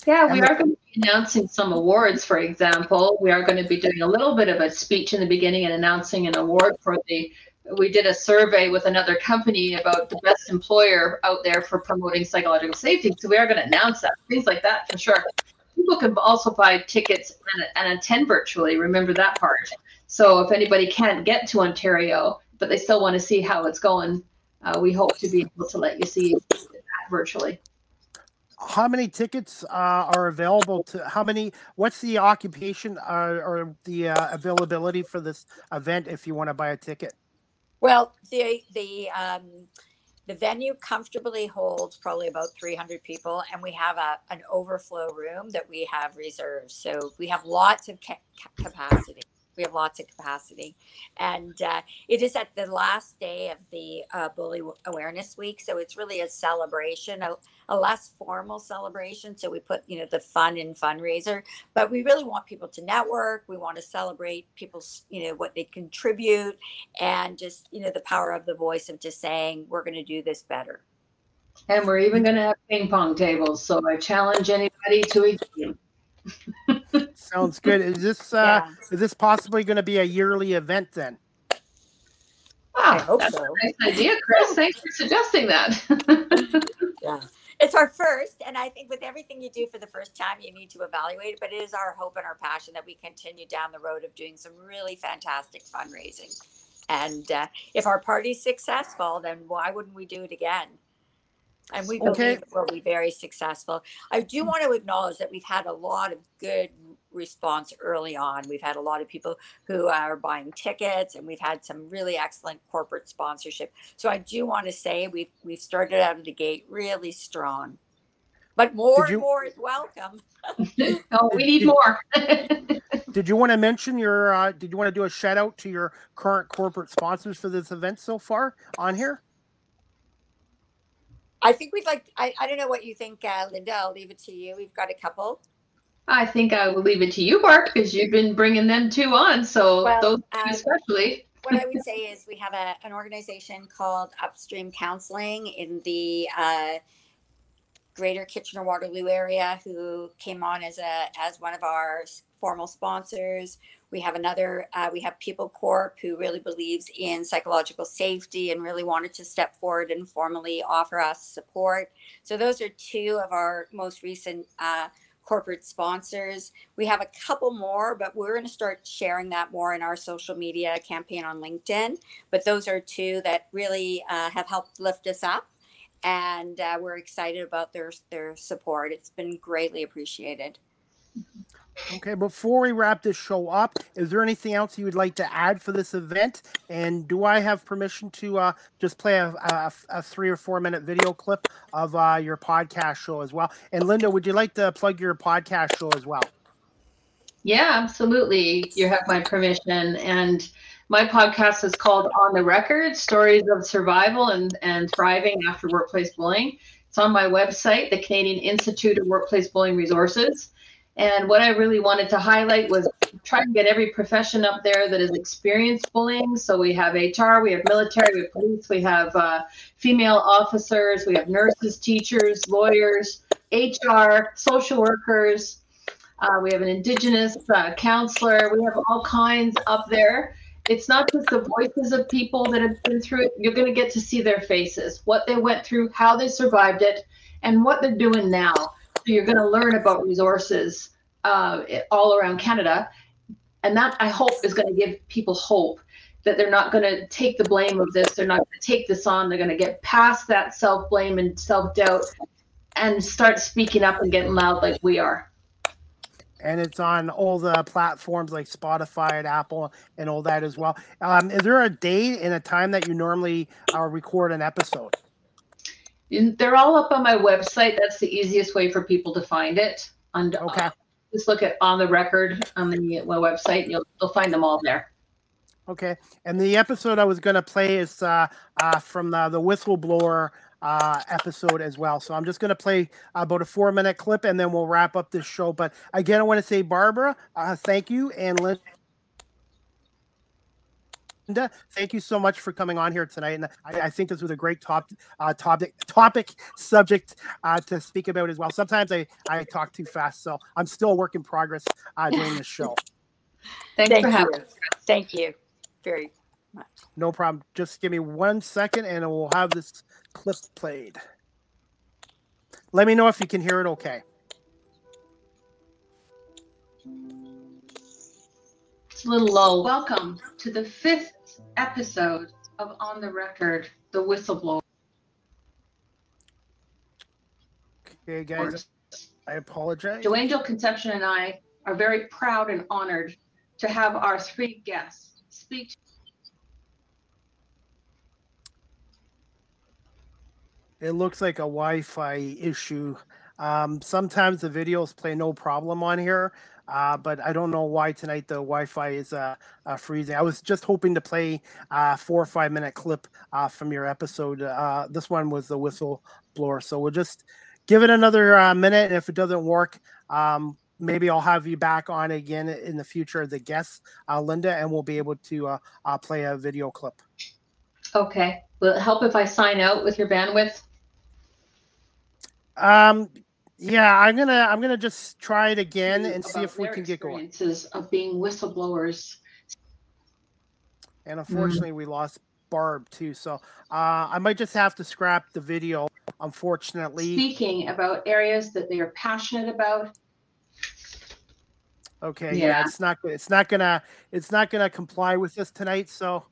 Yeah, we are going to be announcing some awards, for example. We are going to be doing a little bit of a speech in the beginning and announcing an award for the we did a survey with another company about the best employer out there for promoting psychological safety. So we are going to announce that, things like that for sure. People can also buy tickets and, and attend virtually. Remember that part. So if anybody can't get to Ontario, but they still want to see how it's going, uh, we hope to be able to let you see that virtually. How many tickets uh, are available to? How many? What's the occupation uh, or the uh, availability for this event if you want to buy a ticket? Well, the the um, the venue comfortably holds probably about 300 people, and we have a an overflow room that we have reserved. So we have lots of ca- capacity. We have lots of capacity, and uh, it is at the last day of the uh, Bully Awareness Week, so it's really a celebration, a, a less formal celebration. So we put you know the fun in fundraiser, but we really want people to network. We want to celebrate people's you know what they contribute, and just you know the power of the voice of just saying we're going to do this better. And we're even going to have ping pong tables. So I challenge anybody to a game. Sounds good. Is this uh, yeah. is this possibly going to be a yearly event then? Wow, I hope that's so. a nice idea, Chris. Thanks for suggesting that. yeah. It's our first, and I think with everything you do for the first time, you need to evaluate it. But it is our hope and our passion that we continue down the road of doing some really fantastic fundraising. And uh, if our party's successful, then why wouldn't we do it again? And we believe okay. will be very successful. I do want to acknowledge that we've had a lot of good response early on. We've had a lot of people who are buying tickets, and we've had some really excellent corporate sponsorship. So I do want to say we've we've started out of the gate really strong, but more you, and more is welcome. oh, we need more. did you want to mention your? Uh, did you want to do a shout out to your current corporate sponsors for this event so far on here? I think we'd like. I, I don't know what you think, uh, Linda. I'll leave it to you. We've got a couple. I think I will leave it to you, Barb, because you've been bringing them two on. So well, those um, especially. what I would say is we have a, an organization called Upstream Counseling in the uh, Greater Kitchener Waterloo area who came on as a as one of our formal sponsors. We have another, uh, we have People Corp who really believes in psychological safety and really wanted to step forward and formally offer us support. So those are two of our most recent uh, corporate sponsors. We have a couple more, but we're going to start sharing that more in our social media campaign on LinkedIn. But those are two that really uh, have helped lift us up. And uh, we're excited about their their support. It's been greatly appreciated. Okay, before we wrap this show up, is there anything else you would like to add for this event? And do I have permission to uh, just play a, a, a, three or four minute video clip of uh, your podcast show as well? And Linda, would you like to plug your podcast show as well? Yeah, absolutely. You have my permission. And my podcast is called On the Record Stories of Survival and, and Thriving After Workplace Bullying. It's on my website, the Canadian Institute of Workplace Bullying Resources. And what I really wanted to highlight was try and get every profession up there that has experienced bullying. So we have HR, we have military, we have police, we have uh, female officers, we have nurses, teachers, lawyers, HR, social workers. Uh, we have an Indigenous uh, counselor. We have all kinds up there. It's not just the voices of people that have been through it. You're going to get to see their faces, what they went through, how they survived it, and what they're doing now. So you're going to learn about resources uh, all around Canada. And that I hope is going to give people hope that they're not going to take the blame of this. They're not going to take this on. They're going to get past that self blame and self doubt and start speaking up and getting loud like we are. And it's on all the platforms like Spotify and Apple and all that as well. Um, is there a date and a time that you normally uh, record an episode? They're all up on my website. That's the easiest way for people to find it. And okay. Uh, just look at on the record on the my website. You'll you'll find them all there. Okay. And the episode I was going to play is uh, uh, from the, the whistleblower uh, episode as well. So I'm just going to play about a four minute clip and then we'll wrap up this show. But again, I want to say, Barbara, uh, thank you. And Linda, thank you so much for coming on here tonight. And I, I think this was a great top, uh, topic, topic subject uh, to speak about as well. Sometimes I, I talk too fast, so I'm still a work in progress uh, doing this show. Thanks Thank for having us. Thank you very much. No problem. Just give me one second and we'll have this clip played. Let me know if you can hear it okay. Little low. Welcome to the fifth episode of On the Record, The Whistleblower. Okay, guys, I apologize. Joangel Conception and I are very proud and honored to have our three guests speak it looks like a Wi-Fi issue. Um, sometimes the videos play no problem on here, uh, but I don't know why tonight the Wi-Fi is uh, uh, freezing. I was just hoping to play a uh, four or five minute clip uh, from your episode. Uh, this one was the whistleblower, so we'll just give it another minute, and if it doesn't work, um, maybe I'll have you back on again in the future as a guest, uh, Linda, and we'll be able to play a video clip. Okay. Will it help if I sign out with your bandwidth? Um, yeah, I'm gonna I'm gonna just try it again and see if we can get going. Experiences of being whistleblowers. And unfortunately, mm. we lost Barb too, so uh, I might just have to scrap the video. Unfortunately, speaking about areas that they are passionate about Okay, yeah. yeah, it's not it's not gonna it's not gonna comply with this tonight, so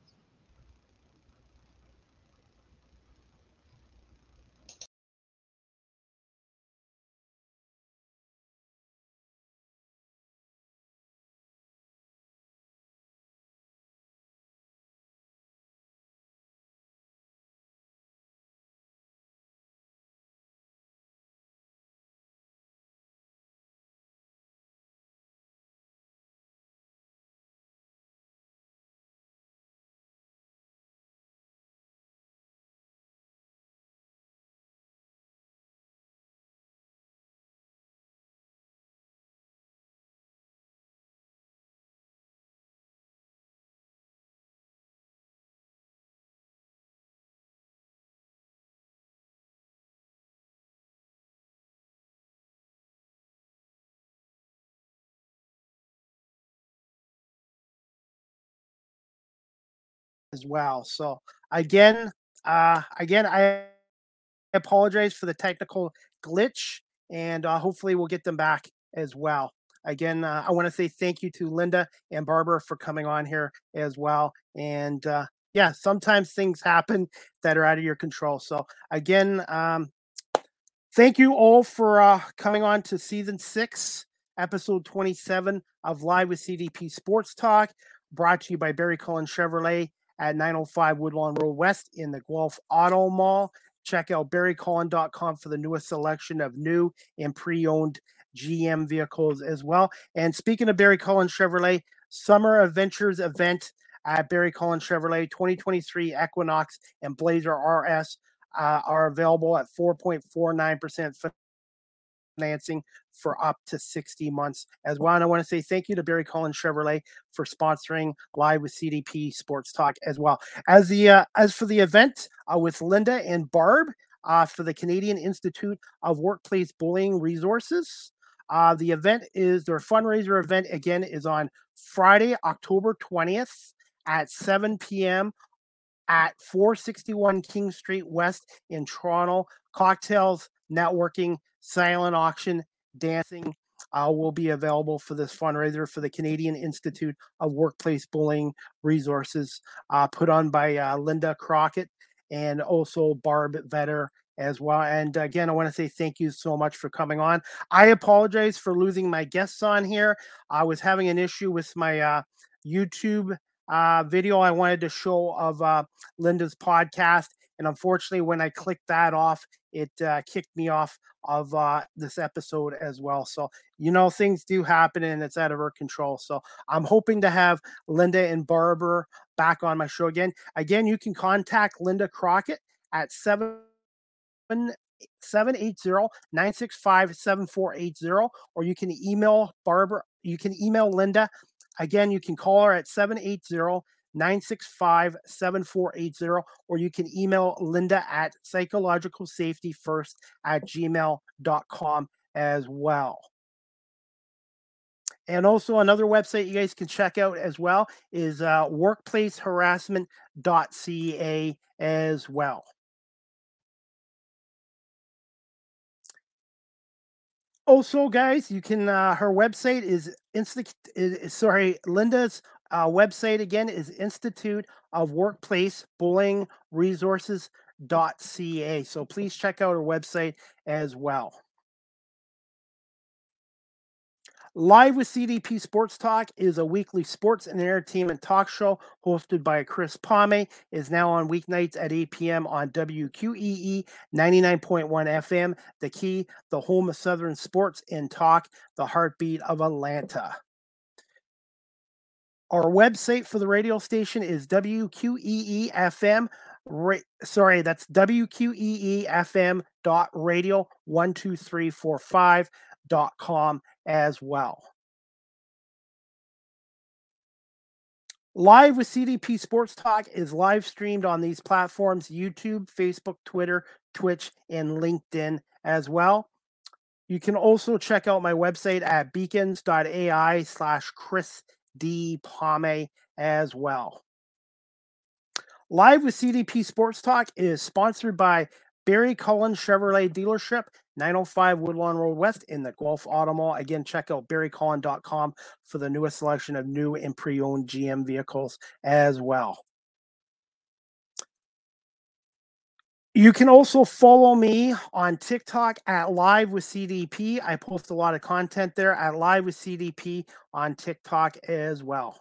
well. So again, uh, again, I apologize for the technical glitch, and uh, hopefully we'll get them back as well. Again, uh, I want to say thank you to Linda and Barbara for coming on here as well. And uh, yeah, sometimes things happen that are out of your control. So again, um, thank you all for uh, coming on to season six, episode 27 of Live with CDP Sports Talk, brought to you by Barry Cullen Chevrolet at 905 Woodlawn Road West in the Guelph Auto Mall. Check out barrycullen.com for the newest selection of new and pre owned GM vehicles as well. And speaking of Barry Cullen Chevrolet, Summer Adventures event at Barry Cullen Chevrolet 2023 Equinox and Blazer RS uh, are available at 4.49% financing for up to 60 months as well. And I want to say thank you to Barry Cullen Chevrolet for sponsoring Live with CDP Sports Talk as well. As the uh, as for the event uh, with Linda and Barb uh, for the Canadian Institute of Workplace Bullying Resources. Uh, the event is their fundraiser event again is on Friday, October 20th at 7 p.m. at 461 King Street West in Toronto. Cocktails, networking, silent auction, dancing, uh, will be available for this fundraiser for the Canadian Institute of Workplace Bullying Resources, uh, put on by uh, Linda Crockett and also Barb Veder as well. And again, I want to say thank you so much for coming on. I apologize for losing my guests on here. I was having an issue with my uh, YouTube uh, video I wanted to show of uh, Linda's podcast. And unfortunately, when I clicked that off, it kicked me off of uh, this episode as well. So, you know, things do happen and it's out of our control. So, I'm hoping to have Linda and Barbara back on my show again. Again, you can contact Linda Crockett at 7 780-965-7480 or you can email Barbara you can email Linda again you can call her at 780 965 7480, or you can email Linda at psychologicalsafetyfirst at gmail.com as well. And also, another website you guys can check out as well is uh, workplaceharassment.ca as well. Also, guys, you can, uh, her website is Insta, is, sorry, Linda's uh, website again is Institute of Workplace Bullying Resources.ca. So please check out our website as well. Live with CDP Sports Talk is a weekly sports and entertainment talk show hosted by Chris Palme. is now on weeknights at 8 p.m. on WQEE 99.1 FM, The Key, the home of Southern sports and talk, the heartbeat of Atlanta. Our website for the radio station is WQEE Ra- sorry, that's WQEE dot radio one two three four five dot com as well. Live with CDP Sports Talk is live streamed on these platforms YouTube, Facebook, Twitter, Twitch, and LinkedIn as well. You can also check out my website at beacons.ai slash Chris D. Palme as well. Live with CDP Sports Talk is sponsored by Barry Cullen Chevrolet Dealership, 905 Woodlawn Road West in the Guelph Auto Mall. Again, check out barrycullen.com for the newest selection of new and pre owned GM vehicles as well. You can also follow me on TikTok at Live with CDP. I post a lot of content there at Live with CDP on TikTok as well.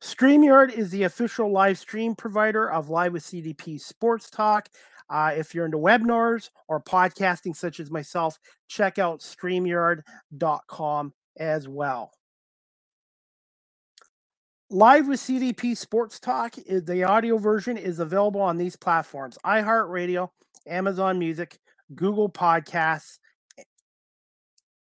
StreamYard is the official live stream provider of Live with CDP Sports Talk. Uh, if you're into webinars or podcasting, such as myself, check out StreamYard.com as well. Live with CDP Sports Talk is the audio version is available on these platforms: iHeartRadio, Amazon Music, Google Podcasts,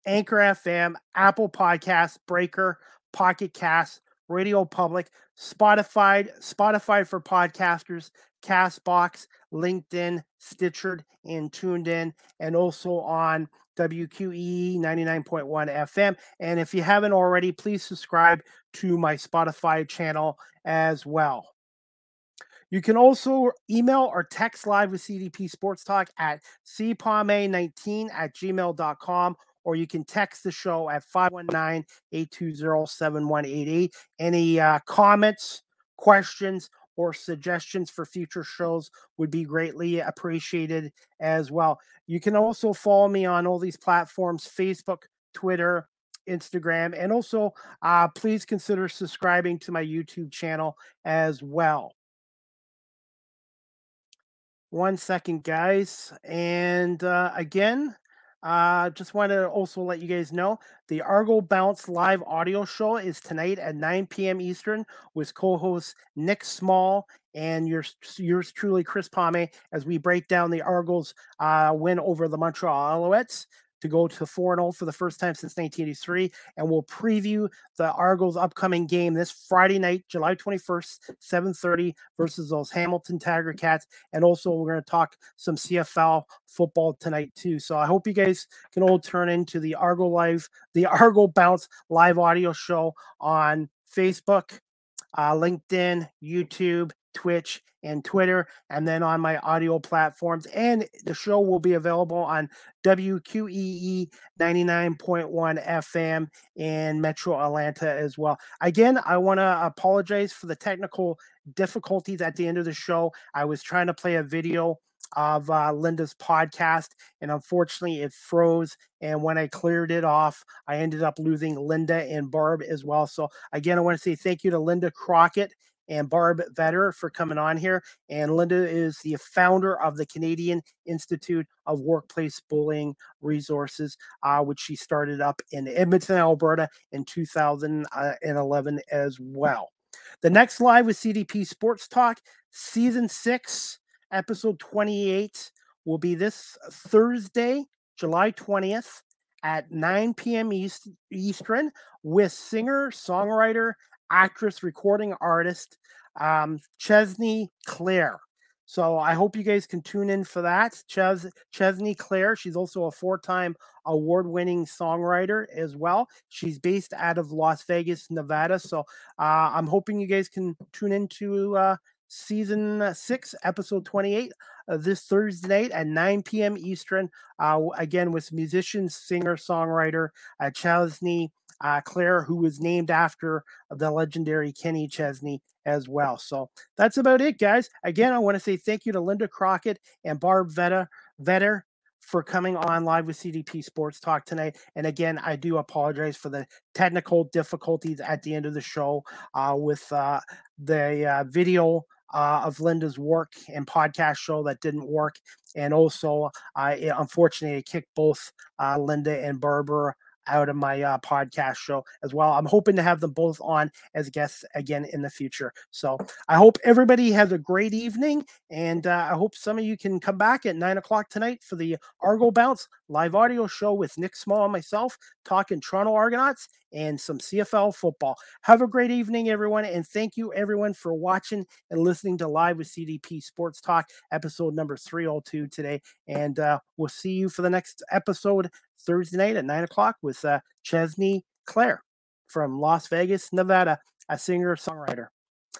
Anchor FM, Apple Podcasts, Breaker, Pocket Cast, Radio Public, Spotify, Spotify for podcasters, Castbox, LinkedIn, Stitcher, and Tuned In, and also on WQE 99.1 FM. And if you haven't already, please subscribe to my Spotify channel as well. You can also email or text live with CDP Sports Talk at cpalme19 at gmail.com, or you can text the show at 519 820 7188. Any uh, comments, questions, or suggestions for future shows would be greatly appreciated as well. You can also follow me on all these platforms Facebook, Twitter, Instagram, and also uh, please consider subscribing to my YouTube channel as well. One second, guys. And uh, again, uh, just want to also let you guys know the Argo Bounce live audio show is tonight at 9 p.m. Eastern with co-host Nick Small and yours, yours truly, Chris Palme, as we break down the Argos' uh, win over the Montreal Alouettes to go to 4 0 for the first time since 1983. And we'll preview the Argos' upcoming game this Friday night, July 21st, 7:30 versus those Hamilton Tiger Cats. And also, we're going to talk some CFL football tonight too. So I hope you guys can all turn into the Argo Live, the Argo Bounce live audio show on Facebook, uh, LinkedIn, YouTube, Twitch, and Twitter, and then on my audio platforms. And the show will be available on WQEE 99.1 FM in Metro Atlanta as well. Again, I want to apologize for the technical difficulties at the end of the show. I was trying to play a video of uh, Linda's podcast, and unfortunately, it froze. And when I cleared it off, I ended up losing Linda and Barb as well. So, again, I want to say thank you to Linda Crockett and Barb Veder for coming on here. And Linda is the founder of the Canadian Institute of Workplace Bullying Resources, uh, which she started up in Edmonton, Alberta in 2011 as well. The next live with CDP Sports Talk, season six episode 28 will be this Thursday, July 20th at 9 p.m. East, Eastern with singer, songwriter, actress, recording artist um, Chesney Claire. So I hope you guys can tune in for that. Ches- Chesney Claire, she's also a four-time award-winning songwriter as well. She's based out of Las Vegas, Nevada. So uh, I'm hoping you guys can tune into uh, season six, episode 28, uh, this Thursday night at 9 p.m. Eastern. Uh, again, with musician, singer, songwriter uh, Chesney uh, Claire, who was named after the legendary Kenny Chesney as well. So that's about it, guys. Again, I want to say thank you to Linda Crockett and Barb Veder, Veder for coming on live with CDP Sports Talk tonight. And again, I do apologize for the technical difficulties at the end of the show uh, with uh, the uh, video uh, of Linda's work and podcast show that didn't work. And also, it, unfortunately, it kicked both uh, Linda and Barbara out of my uh, podcast show as well. I'm hoping to have them both on as guests again in the future. So I hope everybody has a great evening, and uh, I hope some of you can come back at nine o'clock tonight for the Argo Bounce live audio show with Nick Small and myself talking Toronto Argonauts and some CFL football. Have a great evening, everyone, and thank you everyone for watching and listening to Live with CDP Sports Talk, episode number 302 today. And uh, we'll see you for the next episode Thursday night at nine o'clock with uh, Chesney Claire from Las Vegas, Nevada, a singer songwriter.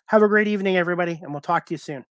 Have a great evening, everybody, and we'll talk to you soon.